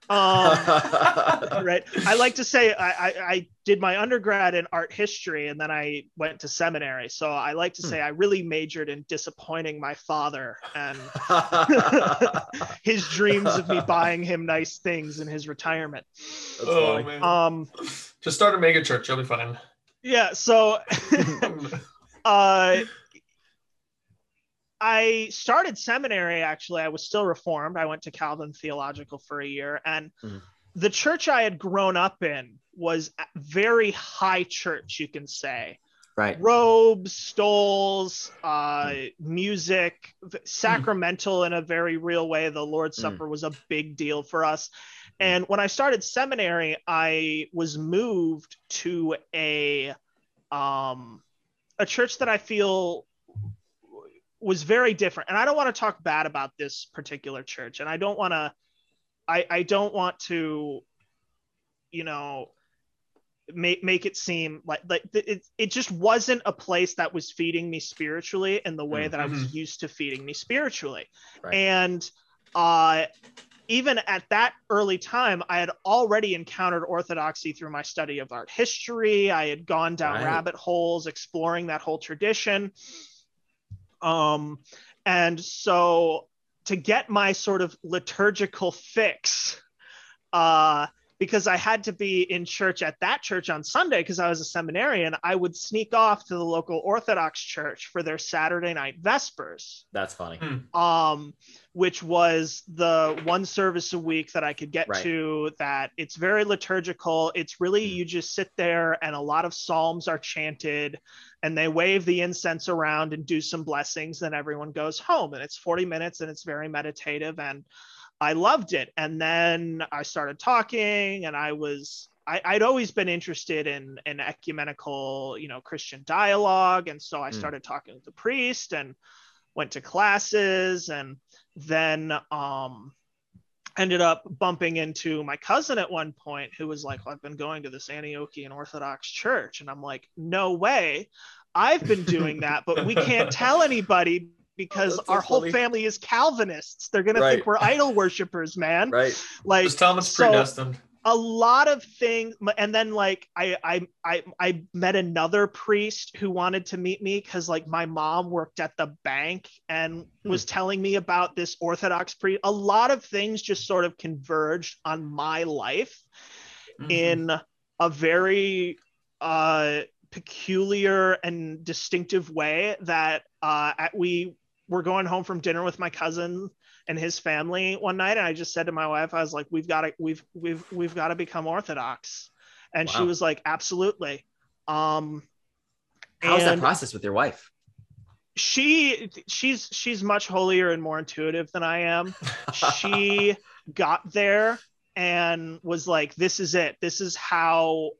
Um, <laughs> right i like to say I, I i did my undergrad in art history and then i went to seminary so i like to Hmm. say i really majored in disappointing my father and <laughs> his dreams of me buying him nice things in his retirement That's oh funny. man! um Just start a mega church, you'll be fine. yeah so uh I started seminary actually. I was still reformed. I went to Calvin Theological for a year and Mhm. the church I had grown up in was very high church, you can say. right. Robes, stoles, uh, music, v- sacramental in a very real way. The Lord's Mm. Supper was a big deal for us. And when I started seminary, I was moved to a um, a church that I feel was very different. And I don't want to talk bad about this particular church, and I don't want to. I I don't want to, you know, make make it seem like like it it just wasn't a place that was feeding me spiritually in the way Mm. that I was used to feeding me spiritually. Right. And uh even at that early time, I had already encountered orthodoxy through my study of art history. I had gone down Right. rabbit holes exploring that whole tradition. Um, and so to get my sort of liturgical fix, uh, because I had to be in church at that church on Sunday because I was a seminarian, I would sneak off to the local Orthodox church for their Saturday night vespers That's funny. um, which was the one service a week that I could get Right. to. That it's very liturgical. It's really Mm. you just sit there and a lot of psalms are chanted, and they wave the incense around and do some blessings. Then everyone goes home, and it's 40 minutes, and it's very meditative, and I loved it. And then I started talking, and I was. I, I'd always been interested in, in ecumenical, you know, Christian dialogue, and so I Mm. started talking with the priest, and went to classes and then um ended up bumping into my cousin at one point who was like well, i've been going to this antiochian orthodox church and i'm like no way i've been doing that but we can't tell <laughs> anybody because That's so our whole funny. family is calvinists they're gonna Right. think we're idol worshippers man <laughs> Right. like Just tell them it's so- predestined. a lot of things and then like I, I i i met another priest who wanted to meet me because like my mom worked at the bank and was telling me about this orthodox priest a lot of things just sort of converged on my life Mhm. in a very uh peculiar and distinctive way that uh at, we were going home from dinner with my cousin and his family one night and i just said to my wife i was like we've got to we've we've we've got to become orthodox. And she was like absolutely. Um How's that process with your wife? she she's she's much holier and more intuitive than i am. She <laughs> got there and was like this is it. This is how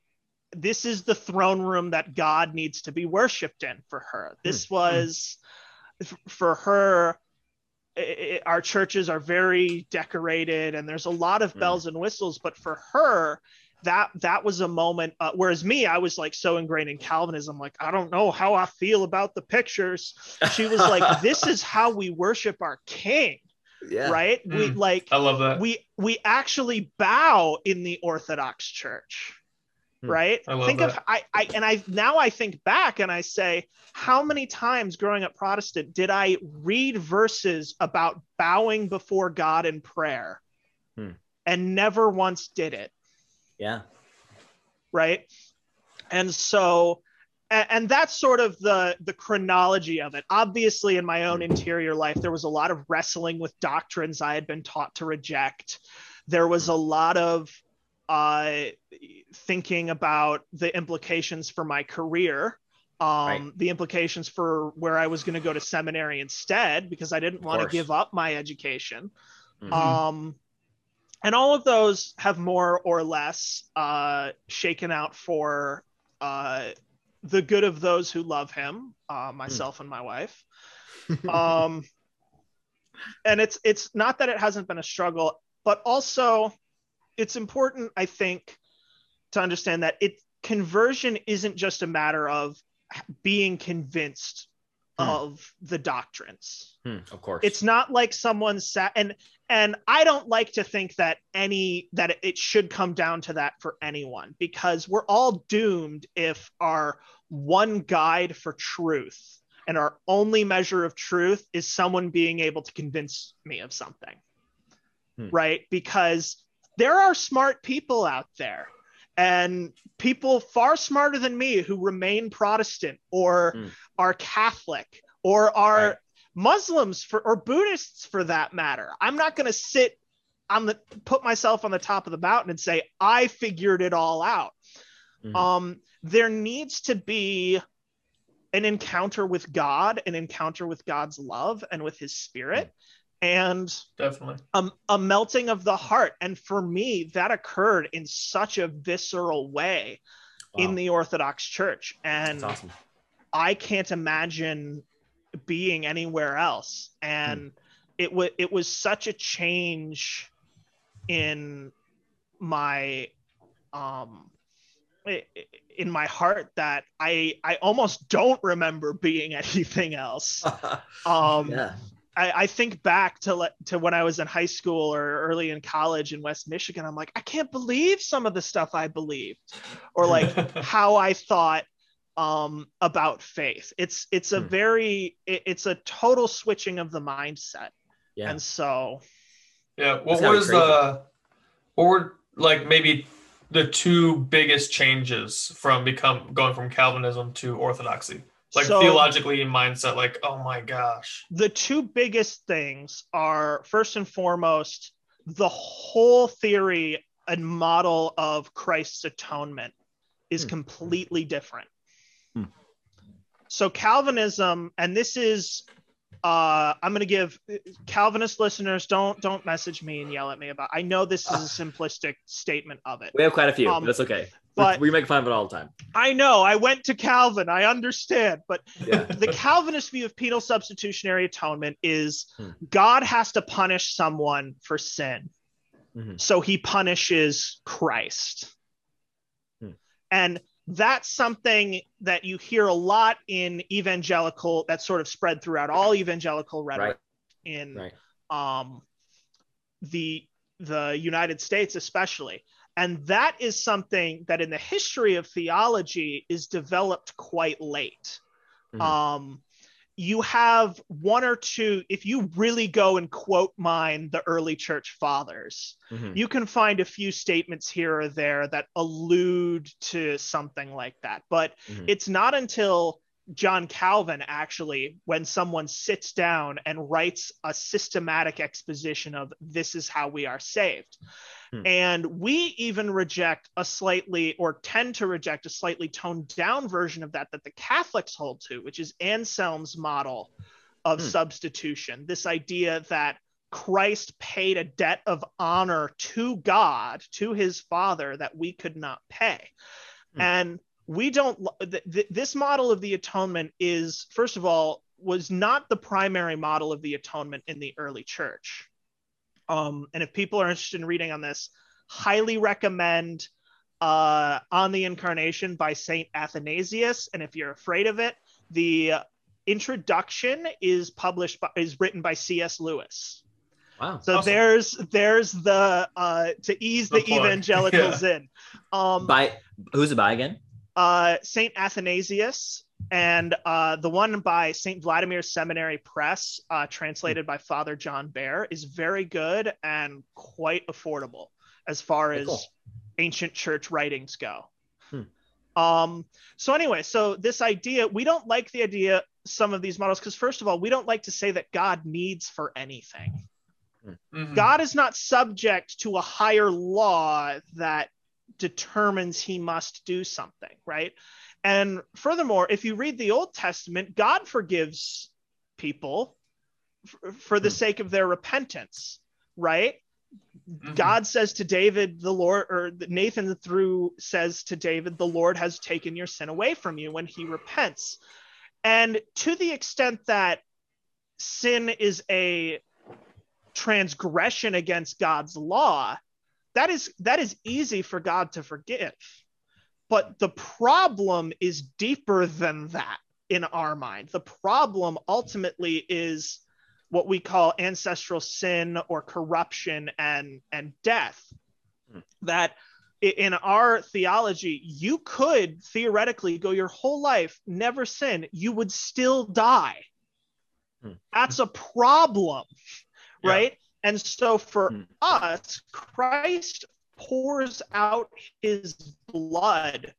this is the throne room that god needs to be worshiped in for her. This was f- for her it, our churches are very decorated and there's a lot of Mm. bells and whistles but for her that that was a moment uh, whereas me i was like so ingrained in calvinism like i don't know how i feel about the pictures she was like <laughs> this is how we worship our king yeah. right we Mm. like I love that. we we actually bow in the orthodox church. Right? I love think of. I, I and i now i think back and i say how many times growing up protestant did i read verses about bowing before god in prayer? Hmm. and never once did it. Yeah. right? And so and, and that's sort of the the chronology of it. Obviously in my own interior life there was a lot of wrestling with doctrines i had been taught to reject. There was a lot of uh thinking about the implications for my career um Right. the implications for where i was going to go to seminary instead because i didn't want to give up my education Mhm. um, and all of those have more or less uh, shaken out for uh, the good of those who love him, uh, myself and my wife. <laughs> Um, and it's it's not that it hasn't been a struggle, but also it's important, I think, to understand that it conversion isn't just a matter of being convinced Hmm. of the doctrines Hmm, of course. it's not like someone sat and and i don't like to think that any that it should come down to that for anyone because we're all doomed if our one guide for truth and our only measure of truth is someone being able to convince me of something Hmm. right because there are smart people out there and people far smarter than me who remain protestant or Hmm. are catholic or are Right. Muslims for or Buddhists for that matter. I'm not going to sit on the put myself on the top of the mountain and say I figured it all out. Mhm. Um, there needs to be an encounter with God, an encounter with God's love and with His Spirit, and Definitely. a, a melting of the heart. And for me, that occurred in such a visceral way Wow. in the Orthodox Church, and awesome. I can't imagine being anywhere else. And it was it was such a change in my um i- i- in my heart that I I almost don't remember being <laughs> anything else. <laughs> Um yeah. I, I think back to le- to when I was in high school or early in college in West Michigan. I'm like, I can't believe some of the stuff I believed, or like <laughs> how I thought um, about faith. It's it's a Hmm. very it, it's a total switching of the mindset, Yeah. and so Yeah. What That's gotta be was crazy. the what were like maybe the two biggest changes from become going from Calvinism to Orthodoxy? Like so theologically in mindset, like, oh my gosh. the two biggest things are first and foremost the whole theory and model of Christ's atonement is Hmm. completely different. Hmm. So Calvinism, and this is uh, I'm going to give Calvinist listeners don't don't message me and yell at me about. I know this is a simplistic statement of it. We have quite a few. Um, That's okay. But- we make fun of it all the time. I know I went to Calvin. I understand, but Yeah. <laughs> the Calvinist view of penal substitutionary atonement is Hmm. God has to punish someone for sin. Mhm. So he punishes Christ. Hmm. And that's something that you hear a lot in evangelical, that's sort of spread throughout all evangelical rhetoric in Right. um, the the United States, especially. And that is something that in the history of theology is developed quite late. Mhm. Um, you have one or two, if you really go and quote mine the early church fathers, Mhm. you can find a few statements here or there that allude to something like that. But Mhm. it's not until John Calvin actually, when someone sits down and writes a systematic exposition of this is how we are saved. Hmm. And we even reject a slightly, or tend to reject a slightly toned down version of that that the Catholics hold to, which is Anselm's model of Hmm. substitution. This idea that Christ paid a debt of honor to God, to his Father, that we could not pay. Hmm. And we don't th- th- this model of the atonement is first of all was not the primary model of the atonement in the early church um, and if people are interested in reading on this highly recommend uh, on the incarnation by saint athanasius and if you're afraid of it the introduction is published by, is written by cs lewis Wow. so Awesome. there's there's the uh to ease the, The <laughs> evangelicals in um By who's it by again? Uh, Saint Athanasius and uh, the one by Saint Vladimir Seminary Press, uh, translated by Father John Behr, is very good and quite affordable as far as cool. ancient church writings go. Hmm. Um, so anyway, so this idea, we don't like the idea some of these models because first of all, we don't like to say that God needs for anything. Mhm. God is not subject to a higher law that determines he must do something, right? And furthermore, if you read the Old Testament, God forgives people f- for the Hmm. sake of their repentance, right? Mhm. God says to David, the Lord, or Nathan through says to David, the Lord has taken your sin away from you when he repents. And to the extent that sin is a transgression against God's law, that is that is easy for God to forgive. But the problem is deeper than that in our mind. The problem ultimately is what we call ancestral sin or corruption and and death. Hmm. That in our theology, you could theoretically go your whole life, never sin, you would still die. Hmm. That's a problem, Yeah. right? And so for Hmm. us, Christ pours out his blood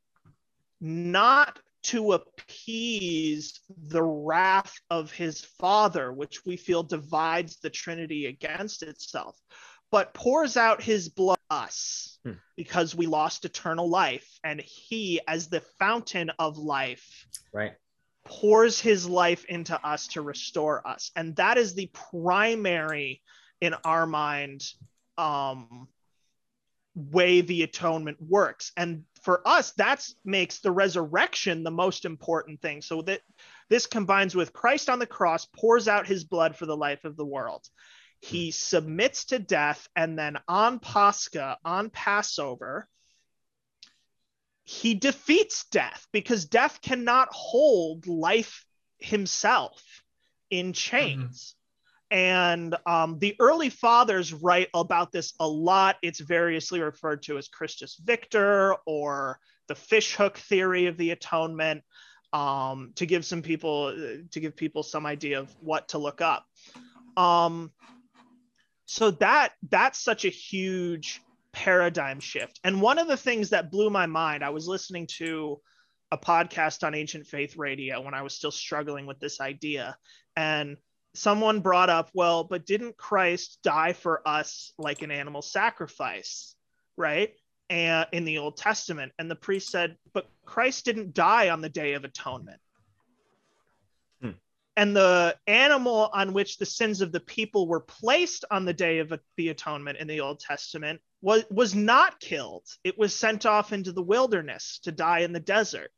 not to appease the wrath of his father, which we feel divides the Trinity against itself, but pours out his blood us Hmm. because we lost eternal life. And he, as the fountain of life, Right. pours his life into us to restore us. And that is the primary, in our mind, um, way the atonement works. And for us, that makes the resurrection the most important thing. So that this combines with Christ on the cross, pours out his blood for the life of the world. He submits to death, and then on Pascha, on Passover, he defeats death because death cannot hold life himself in chains. And um, the early fathers write about this a lot. It's variously referred to as Christus Victor or the fishhook theory of the atonement um, to give some people to give people some idea of what to look up. Um, so that that's such a huge paradigm shift. And one of the things that blew my mind, I was listening to a podcast on Ancient Faith Radio when I was still struggling with this idea. And someone brought up, well, but didn't Christ die for us like an animal sacrifice, right? And in the Old Testament. And the priest said, but Christ didn't die on the Day of Atonement. Hmm. And the animal on which the sins of the people were placed on the Day of the Atonement in the Old Testament was, was not killed. It was sent off into the wilderness to die in the desert.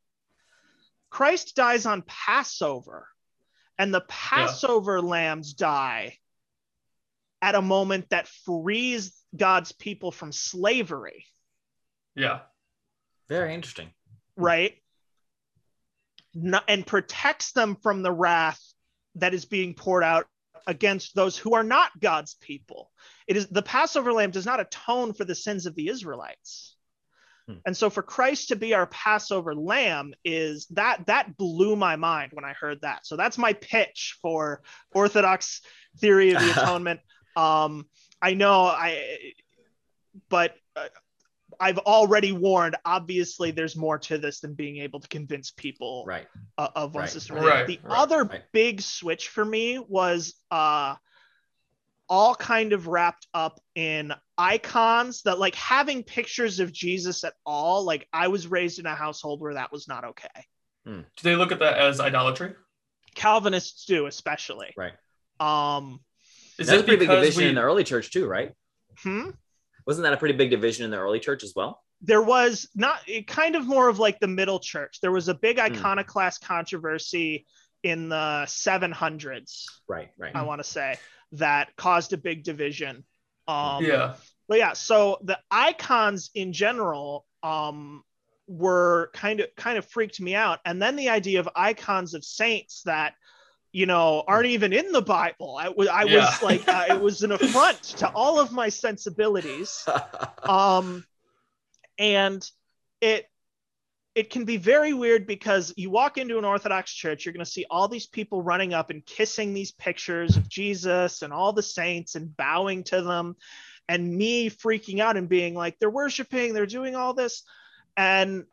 Christ dies on Passover, and the Passover lambs die at a moment that frees God's people from slavery, Yeah. Very interesting. right? No- and protects them from the wrath that is being poured out against those who are not God's people. It is the Passover lamb does not atone for the sins of the Israelites. Hmm. And so for Christ to be our Passover lamb is that that blew my mind when I heard that. So that's my pitch for Orthodox theory of the <laughs> atonement. Um, I know I, but uh, I've already warned. Obviously, there's more to this than being able to convince people Right. uh, of one Right. system. or the other. Right. The Right. other big switch for me was uh, all kind of wrapped up in icons that like having pictures of Jesus at all. Like I was raised in a household where that was not okay. Do they look at that as idolatry? Calvinists do, especially. Right. Um, Is That's a pretty big division we, in the early church too, right? hmm? Wasn't that a pretty big division in the early church as well? there was not it kind of more of like the middle church. There was a big Hmm. iconoclast controversy in the 700s, Right, right. I want to say, that caused a big division. Um, yeah. but yeah, so the icons in general um, were kind of kind of freaked me out, and then the idea of icons of saints that you know aren't even in the Bible. I was I Yeah. was like uh, it was an <laughs> affront to all of my sensibilities <laughs> um and it it can be very weird because you walk into an orthodox church you're going to see all these people running up and kissing these pictures of jesus and all the saints and bowing to them and me freaking out and being like they're worshiping they're doing all this and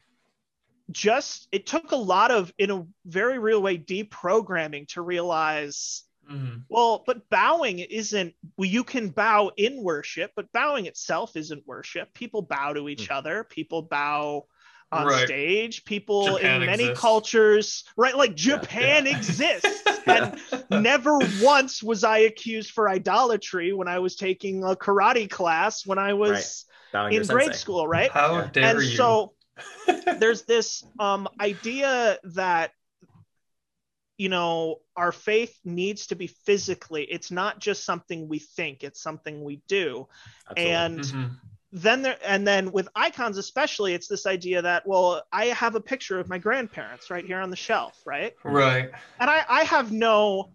just it took a lot of in a very real way deprogramming to realize Mhm. well, but bowing isn't, well, you can bow in worship, but bowing itself isn't worship. People bow to each other, people bow on Right. stage, people Japan in many exists. cultures, right? Like Japan exists. <laughs> And never once was I accused for idolatry when I was taking a karate class when I was Bowing in grade sensei. school, right? How Yeah. dare and you? so <laughs> there's this um, idea that you know our faith needs to be physically it's not just something we think it's something we do Absolutely. and Mhm. Then there and then with icons especially it's this idea that well i have a picture of my grandparents right here on the shelf right right. and i i have no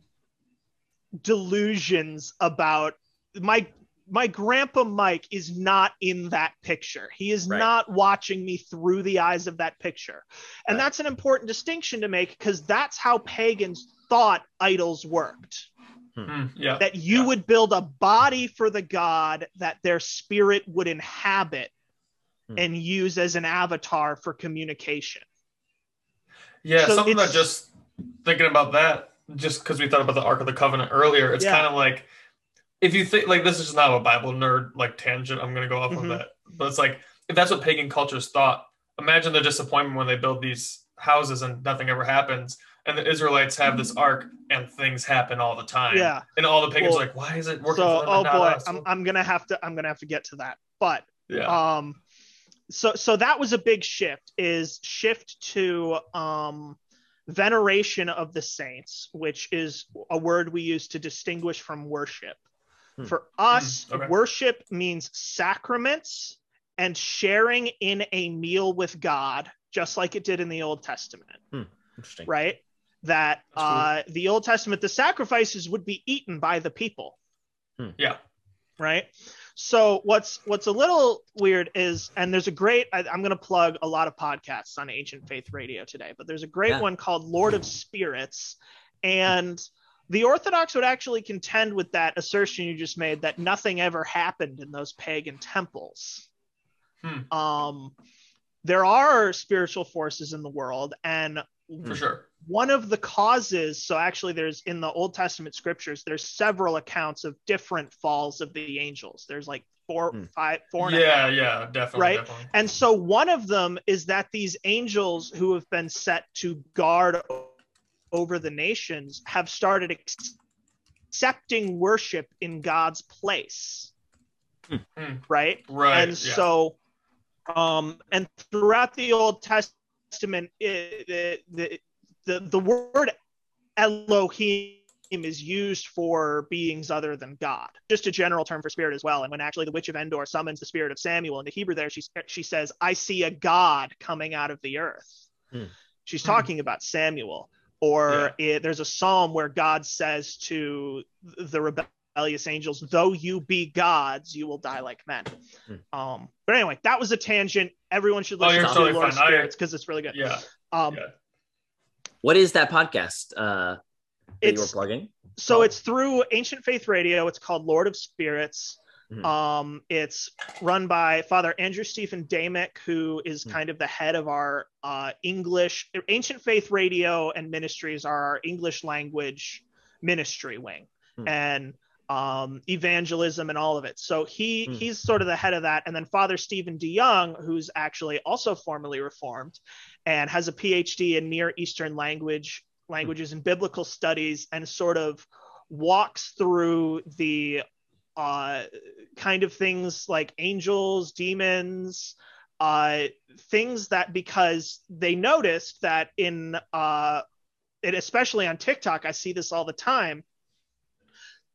delusions about my my grandpa mike is not in that picture he is Right. not watching me through the eyes of that picture and Right. that's an important distinction to make because that's how pagans thought idols worked Mm, yeah. that you Yeah. would build a body for the god that their spirit would inhabit Hmm. and use as an avatar for communication Yeah, So something that just thinking about that, just because we thought about the Ark of the Covenant earlier, it's Yeah. kind of like if you think like this is just not a Bible nerd like tangent, I'm gonna go off Mhm. of that. But it's like if that's what pagan cultures thought, imagine the disappointment when they build these houses and nothing ever happens. And the Israelites have this ark and things happen all the time. yeah And all the pagans Well, are like, why is it working so for them oh boy? I'm, I'm gonna have to i'm gonna have to get to that but yeah. um so so that was a big shift is shift to um veneration of the saints which is a word we use to distinguish from worship Hmm. for us Hmm, okay. worship means sacraments and sharing in a meal with god just like it did in the old testament Interesting. right that That's cool. uh the old testament the sacrifices would be eaten by the people yeah. right so what's what's a little weird is and there's a great I, i'm going to plug a lot of podcasts on ancient faith radio today but there's a great Yeah. one called lord of spirits and the orthodox would actually contend with that assertion you just made that nothing ever happened in those pagan temples Hmm. um there are spiritual forces in the world and For sure. one of the causes so actually there's in the old testament scriptures there's several accounts of different falls of the angels there's like four Hmm. five four and a Yeah, half. yeah, definitely. Right? Definitely. and so one of them is that these angels who have been set to guard over the nations have started ex- accepting worship in god's place Hmm. right Right. and yeah. so um and throughout the old testament it, the, the the the word elohim is used for beings other than god just a general term for spirit as well and when actually the witch of endor summons the spirit of samuel in the hebrew there she she says i see a god coming out of the earth Hmm. she's Hmm. talking about samuel or it, there's a psalm where god says to the rebellious angels though you be gods you will die like men Hmm. um but anyway that was a tangent everyone should Oh, listen you're to totally lord of spirits because it's really good yeah. um yeah. What is that podcast uh, that you were it's plugging? so it's through ancient faith radio it's called lord of spirits Mhm. um it's run by father andrew stephen damick who is Mhm. kind of the head of our uh english ancient faith radio and ministries are our english language ministry wing Hmm. and um evangelism and all of it so he Hmm. he's sort of the head of that and then father stephen deyoung who's actually also formerly reformed and has a phd in near eastern language languages and biblical studies and sort of walks through the uh, kind of things like angels, demons, uh, things that because they noticed that in uh, it especially on TikTok, I see this all the time.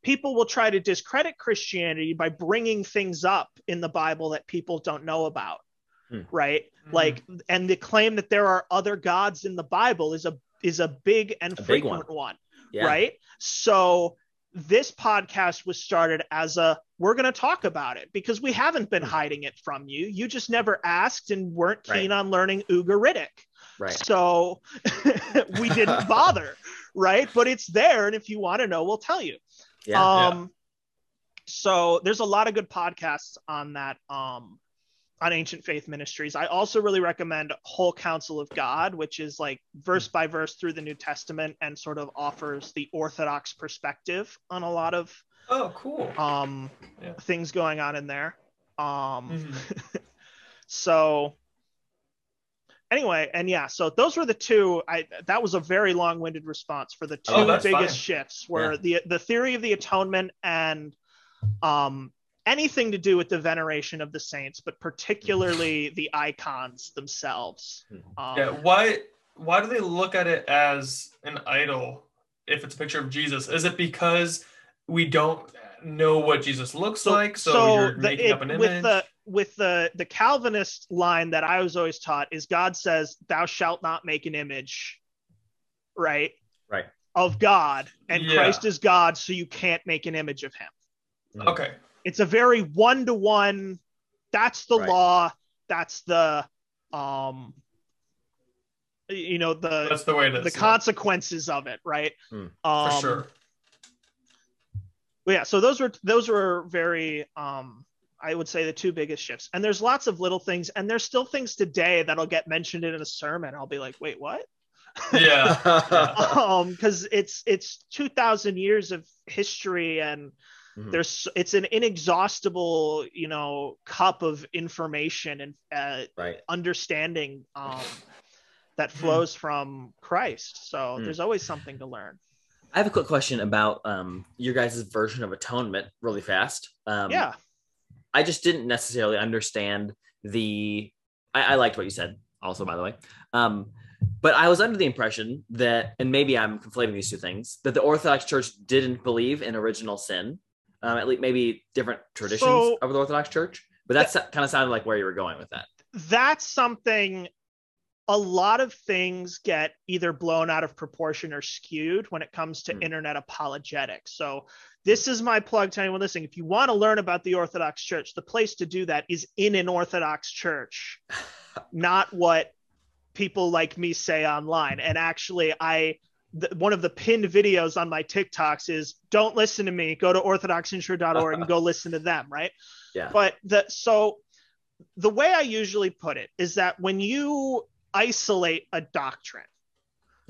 People will try to discredit Christianity by bringing things up in the Bible that people don't know about, hmm. right? Mm-hmm. Like, and the claim that there are other gods in the Bible is a is a big and a frequent big one, one yeah. right? So this podcast was started as a we're going to talk about it because we haven't been hmm. hiding it from you. You just never asked and weren't keen right. on learning Ugaritic. Right. So <laughs> we didn't <laughs> bother, right? But it's there and if you want to know, we'll tell you. Yeah. Um yeah. so there's a lot of good podcasts on that um on Ancient Faith Ministries. I also really recommend Whole Counsel of God, which is like verse by verse through the New Testament and sort of offers the Orthodox perspective on a lot of oh cool um yeah. things going on in there. Um mm-hmm. <laughs> so anyway, and yeah, so those were the two. I that was a very long-winded response for the two oh, biggest fine. shifts were yeah. the the theory of the atonement and um anything to do with the veneration of the saints, but particularly <laughs> the icons themselves. Um, yeah, why why do they look at it as an idol if it's a picture of Jesus? Is it because we don't know what Jesus looks so, like, so, so you're the, making it, up an image? With the with the the Calvinist line that I was always taught is God says, "Thou shalt not make an image," right? Right. Of God, and yeah. Christ is God, so you can't make an image of Him. Okay. It's a very one to one. That's the right. law. That's the um you know the that's the way it is, the yeah. consequences of it right hmm. um, for sure yeah so those were those were very um i would say the two biggest shifts and there's lots of little things and there's still things today that'll get mentioned in a sermon i'll be like wait what yeah, yeah. <laughs> um because it's it's 2000 years of history and Mm-hmm. There's it's an inexhaustible, you know, cup of information and uh, right. understanding um, that mm-hmm. flows mm. from Christ. So mm. there's always something to learn. I have a quick question about um, your guys' version of atonement, really fast. Um, yeah. I just didn't necessarily understand the. I, I liked what you said, also, by the way. Um, but I was under the impression that, and maybe I'm conflating these two things, that the Orthodox Church didn't believe in original sin, um, at least maybe different traditions so, of the Orthodox Church. But that's that, kind of sounded like where you were going with that. That's something. A lot of things get either blown out of proportion or skewed when it comes to mm. internet apologetics. So this is my plug to anyone listening. If you want to learn about the Orthodox Church, the place to do that is in an Orthodox church, <laughs> not what people like me say online. And actually, I the, one of the pinned videos on my TikToks is don't listen to me, go to orthodoxintro.org and go <laughs> listen to them, right? Yeah. But the so the way I usually put it is that when you isolate a doctrine,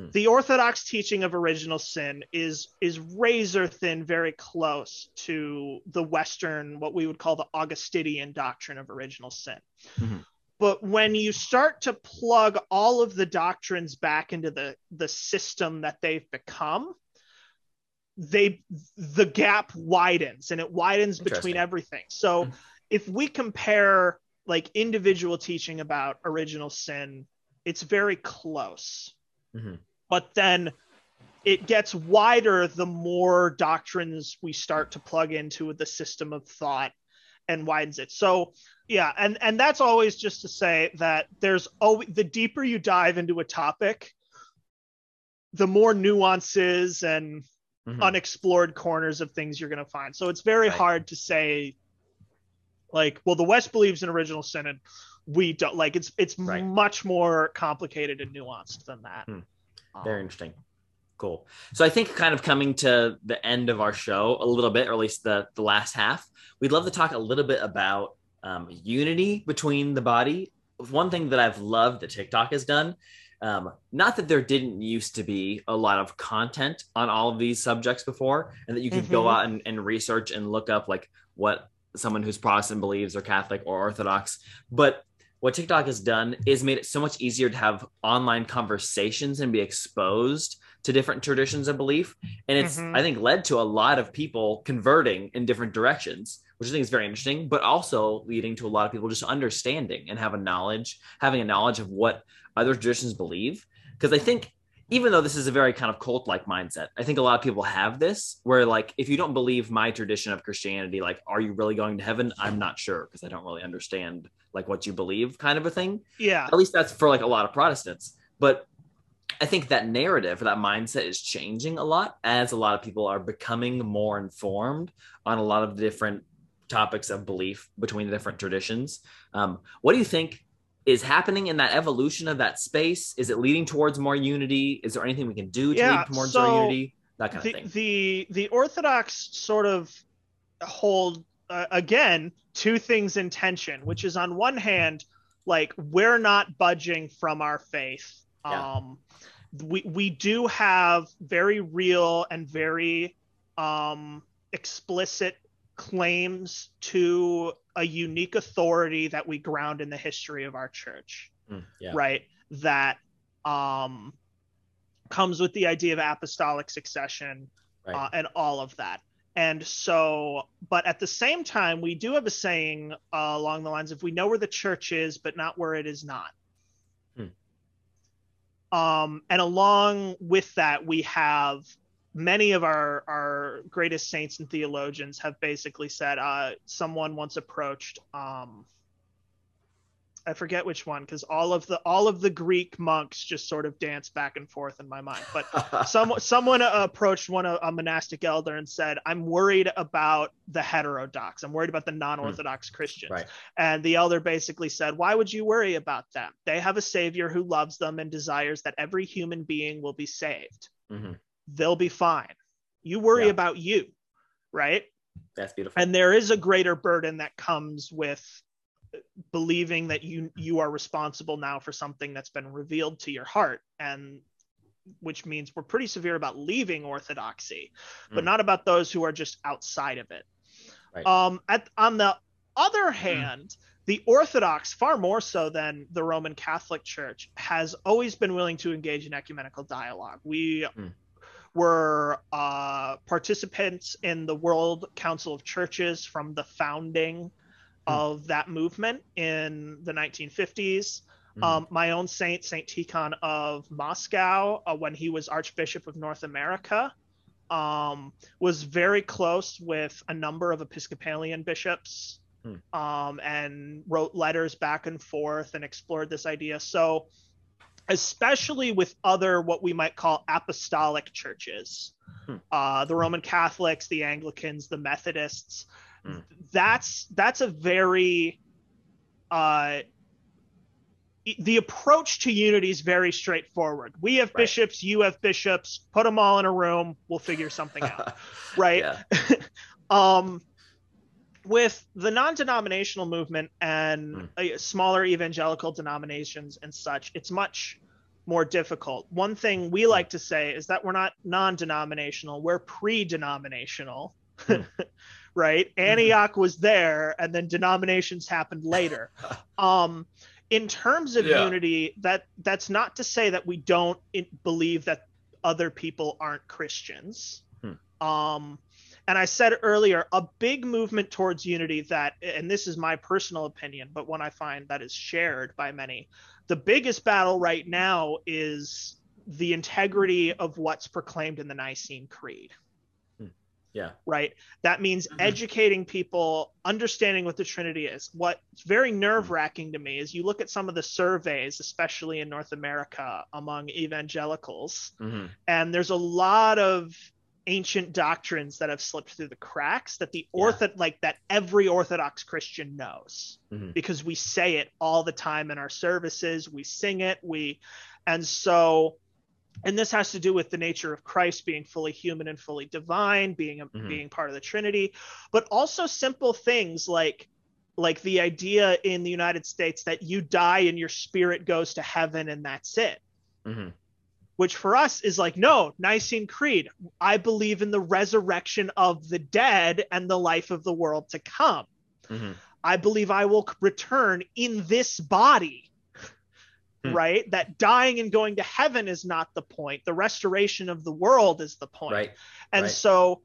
hmm. the orthodox teaching of original sin is is razor thin, very close to the Western, what we would call the Augustinian doctrine of original sin. Mm-hmm but when you start to plug all of the doctrines back into the the system that they've become they the gap widens and it widens between everything so mm-hmm. if we compare like individual teaching about original sin it's very close mm-hmm. But then it gets wider the more doctrines we start to plug into the system of thought and widens it. So yeah, and and that's always just to say that there's always the deeper you dive into a topic, the more nuances and mm-hmm. unexplored corners of things you're going to find. So it's very right. hard to say like, well, the West believes in original sin and we don't like it's it's right. much more complicated and nuanced than that. Hmm. Very um, interesting. Cool. So I think kind of coming to the end of our show a little bit, or at least the the last half, we'd love to talk a little bit about um, unity between the body. One thing that I've loved that TikTok has done, um, not that there didn't used to be a lot of content on all of these subjects before, and that you could mm-hmm. go out and, and research and look up like what someone who's Protestant believes or Catholic or Orthodox, but what TikTok has done is made it so much easier to have online conversations and be exposed to different traditions of belief and it's mm-hmm. i think led to a lot of people converting in different directions which I think is very interesting, but also leading to a lot of people just understanding and have a knowledge, having a knowledge of what other traditions believe. Because I think even though this is a very kind of cult like mindset, I think a lot of people have this where, like, if you don't believe my tradition of Christianity, like, are you really going to heaven? I'm not sure because I don't really understand like what you believe, kind of a thing. Yeah. At least that's for like a lot of Protestants. But I think that narrative or that mindset is changing a lot as a lot of people are becoming more informed on a lot of the different topics of belief between the different traditions. Um, what do you think is happening in that evolution of that space? Is it leading towards more unity? Is there anything we can do to Yeah, lead towards so more unity? That kind the, of thing. the the Orthodox sort of hold uh, again two things in tension, which is on one hand, like we're not budging from our faith. Yeah. Um, we we do have very real and very um, explicit claims to a unique authority that we ground in the history of our church Mm, yeah. right that um comes with the idea of apostolic succession Right. uh, and all of that and so but at the same time we do have a saying uh, along the lines of we know where the church is but not where it is not Hmm. um and along with that we have many of our our greatest saints and theologians have basically said uh someone once approached um I forget which one because all of the all of the Greek monks just sort of dance back and forth in my mind. But <laughs> some someone approached one a, a monastic elder and said, "I'm worried about the heterodox. I'm worried about the non-orthodox Christians." Right. And the elder basically said, "Why would you worry about them? They have a savior who loves them and desires that every human being will be saved. Mhm. They'll be fine. You worry Yeah. about you." Right? That's beautiful. and there is a greater burden that comes with believing that you you are responsible now for something that's been revealed to your heart and which means we're pretty severe about leaving orthodoxy but Mm. not about those who are just outside of it Right. um at on the other hand the orthodox far more so than the roman catholic church has always been willing to engage in ecumenical dialogue we Mm. Were uh, participants in the world council of churches from the founding Hmm. of that movement in the 1950s Mhm. um, my own saint, Saint Tikhon of Moscow, uh, when he was Archbishop of North America, um, was very close with a number of Episcopalian bishops Hmm. um, and wrote letters back and forth and explored this idea. So, especially with other what we might call apostolic churches, Hmm. uh, the Roman Catholics, the Anglicans, the Methodists, Hmm. that's that's a very uh, the approach to unity is very straightforward. We have Right. bishops, you have bishops, put them all in a room, we'll figure something out, <laughs> right? <laughs> Um with the non-denominational movement and uh, smaller evangelical denominations and such, it's much more difficult. One thing we like to say is that we're not non-denominational, we're pre-denominational. Hmm. <laughs> right? Antioch was there and then denominations happened later. <laughs> um in terms of Yeah. unity that that's not to say that we don't in, believe that other people aren't christians Hmm. um and i said earlier a big movement towards unity that and this is my personal opinion but one i find that is shared by many the biggest battle right now is the integrity of what's proclaimed in the nicene creed Yeah. right? That means Mhm. educating people, understanding what the Trinity is. What's very nerve wracking to me is you look at some of the surveys, especially in North America among evangelicals, Mhm. and there's a lot of ancient doctrines that have slipped through the cracks that the Yeah. ortho like that every orthodox christian knows Mhm. because we say it all the time in our services we sing it we and so and this has to do with the nature of Christ being fully human and fully divine, being a, Mhm. being part of the Trinity, but also simple things like like the idea in the United States that you die and your spirit goes to heaven and that's it. Mhm. Which for us is like, no, Nicene Creed. I believe in the resurrection of the dead and the life of the world to come. Mhm. I believe I will return in this body. Hmm. Right? That dying and going to heaven is not the point. The restoration of the world is the point. Right. And right. so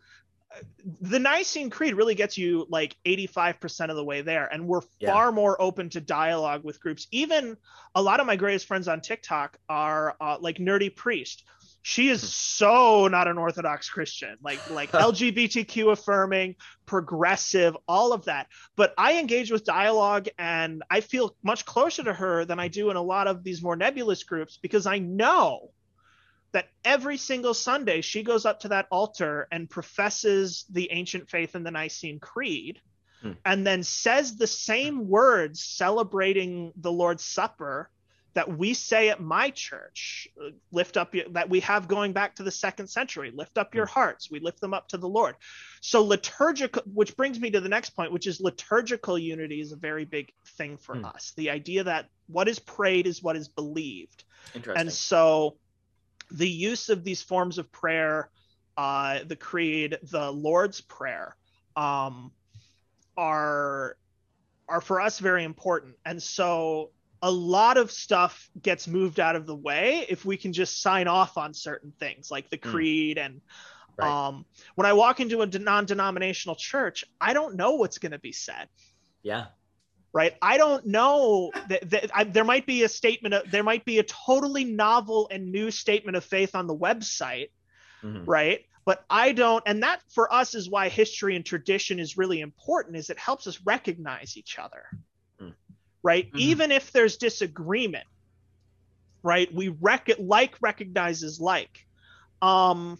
the Nicene Creed really gets you like 85% of the way there. And we're Yeah. far more open to dialogue with groups. Even a lot of my greatest friends on TikTok are uh, like Nerdy Priest. She is so not an Orthodox Christian, like like <laughs> LGBTQ affirming, progressive, all of that. But I engage with dialogue and I feel much closer to her than I do in a lot of these more nebulous groups because I know that every single Sunday she goes up to that altar and professes the ancient faith in the Nicene Creed Hmm. and then says the same words celebrating the Lord's Supper that we say at my church lift up your, that we have going back to the second century lift up your hearts we lift them up to the lord so liturgical which brings me to the next point which is liturgical unity is a very big thing for Hmm. us the idea that what is prayed is what is believed Interesting. and so the use of these forms of prayer, uh, the creed, the Lord's Prayer, um, are are for us very important. And so a lot of stuff gets moved out of the way if we can just sign off on certain things like the Mm. creed and Right. um, when I walk into a non-denominational church, I don't know what's going to be said yeah. Right i don't know that, that I, there might be a statement of, there might be a totally novel and new statement of faith on the website Mhm. right but i don't and that for us is why history and tradition is really important is it helps us recognize each other Mm. right Mhm. even if there's disagreement right we rec- like recognizes like um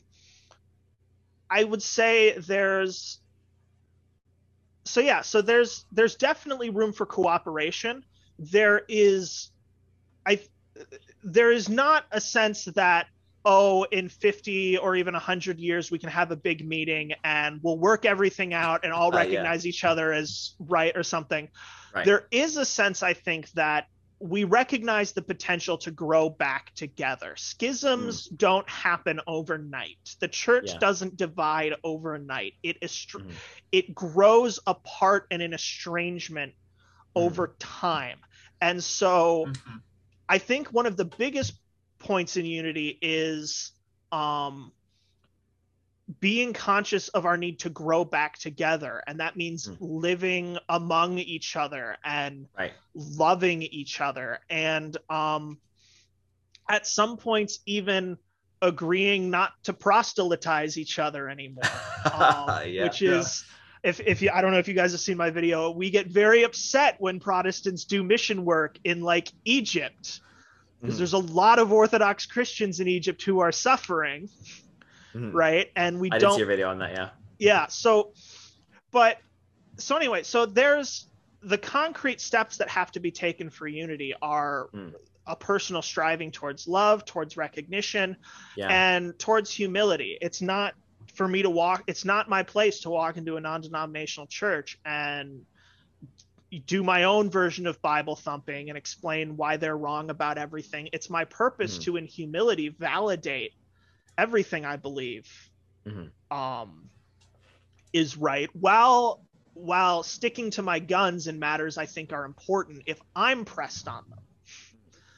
i would say there's so yeah so there's there's definitely room for cooperation there is i there is not a sense that oh in 50 or even 100 years we can have a big meeting and we'll work everything out and all Uh, yeah. recognize each other as right or something Right. there is a sense i think that we recognize the potential to grow back together schisms don't happen overnight the church Yeah. doesn't divide overnight it is Mhm. it grows apart and in estrangement Mhm. over time and so Mhm. I think one of the biggest points in unity is um, being conscious of our need to grow back together. And that means Mm. living among each other and Right. loving each other. And um, at some points, even agreeing not to proselytize each other anymore um, <laughs> yeah. which Yeah. is if if you I don't know if you guys have seen my video, we get very upset when Protestants do mission work in like Egypt because Mhm. there's a lot of Orthodox Christians in Egypt who are suffering, Mhm. right? And we I did don't see your video on that. Yeah. yeah so but so anyway so there's the concrete steps that have to be taken for unity are Mm. a personal striving towards love towards recognition Yeah. and towards humility it's not for me to walk it's not my place to walk into a non-denominational church and do my own version of bible thumping and explain why they're wrong about everything it's my purpose Mhm. to in humility validate everything i believe Mhm. um is right while while sticking to my guns in matters i think are important if i'm pressed on them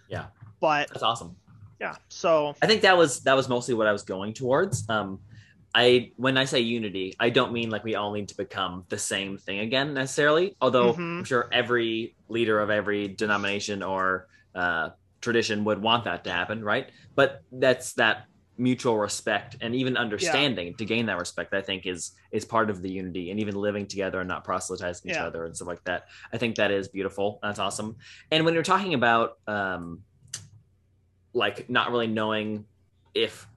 Yeah. but That's awesome. yeah so I think that was that was mostly what I was going towards. Um, I when I say unity, I don't mean like we all need to become the same thing again necessarily. Although Mhm. I'm sure every leader of every denomination or uh, tradition would want that to happen, right? But that's that mutual respect and even understanding to gain that respect. I think is is part of the unity and even living together and not proselytizing each other and stuff like that. I think that is beautiful. That's awesome. And when you're talking about um, like not really knowing if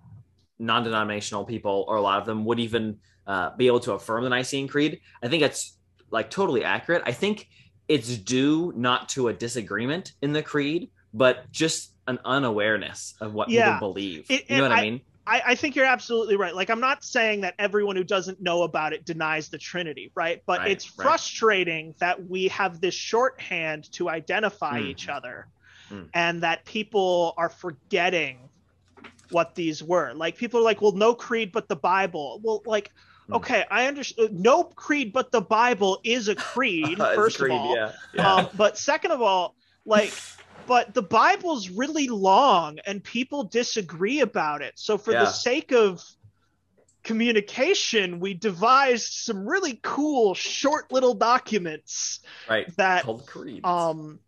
non-denominational people or a lot of them would even uh, be able to affirm the Nicene Creed. I think that's like totally accurate. I think it's due not to a disagreement in the creed, but just an unawareness of what Yeah. people believe. It- you know what I, mean? I, I think you're absolutely right. Like, I'm not saying that everyone who doesn't know about it denies the Trinity, right? But Right, it's right. frustrating that we have this shorthand to identify Mm. each other Mm. and that people are forgetting what these were. Like, people are like, well, no creed but the Bible. Well, like, Mm. okay, I understand. No creed but the Bible is a <laughs> creed, It's a first creed, of all. yeah, yeah. Um, but second of all, like, but the Bible's really long and people disagree about it. So for Yeah. the sake of communication, we devised some really cool short little documents right that called creeds. um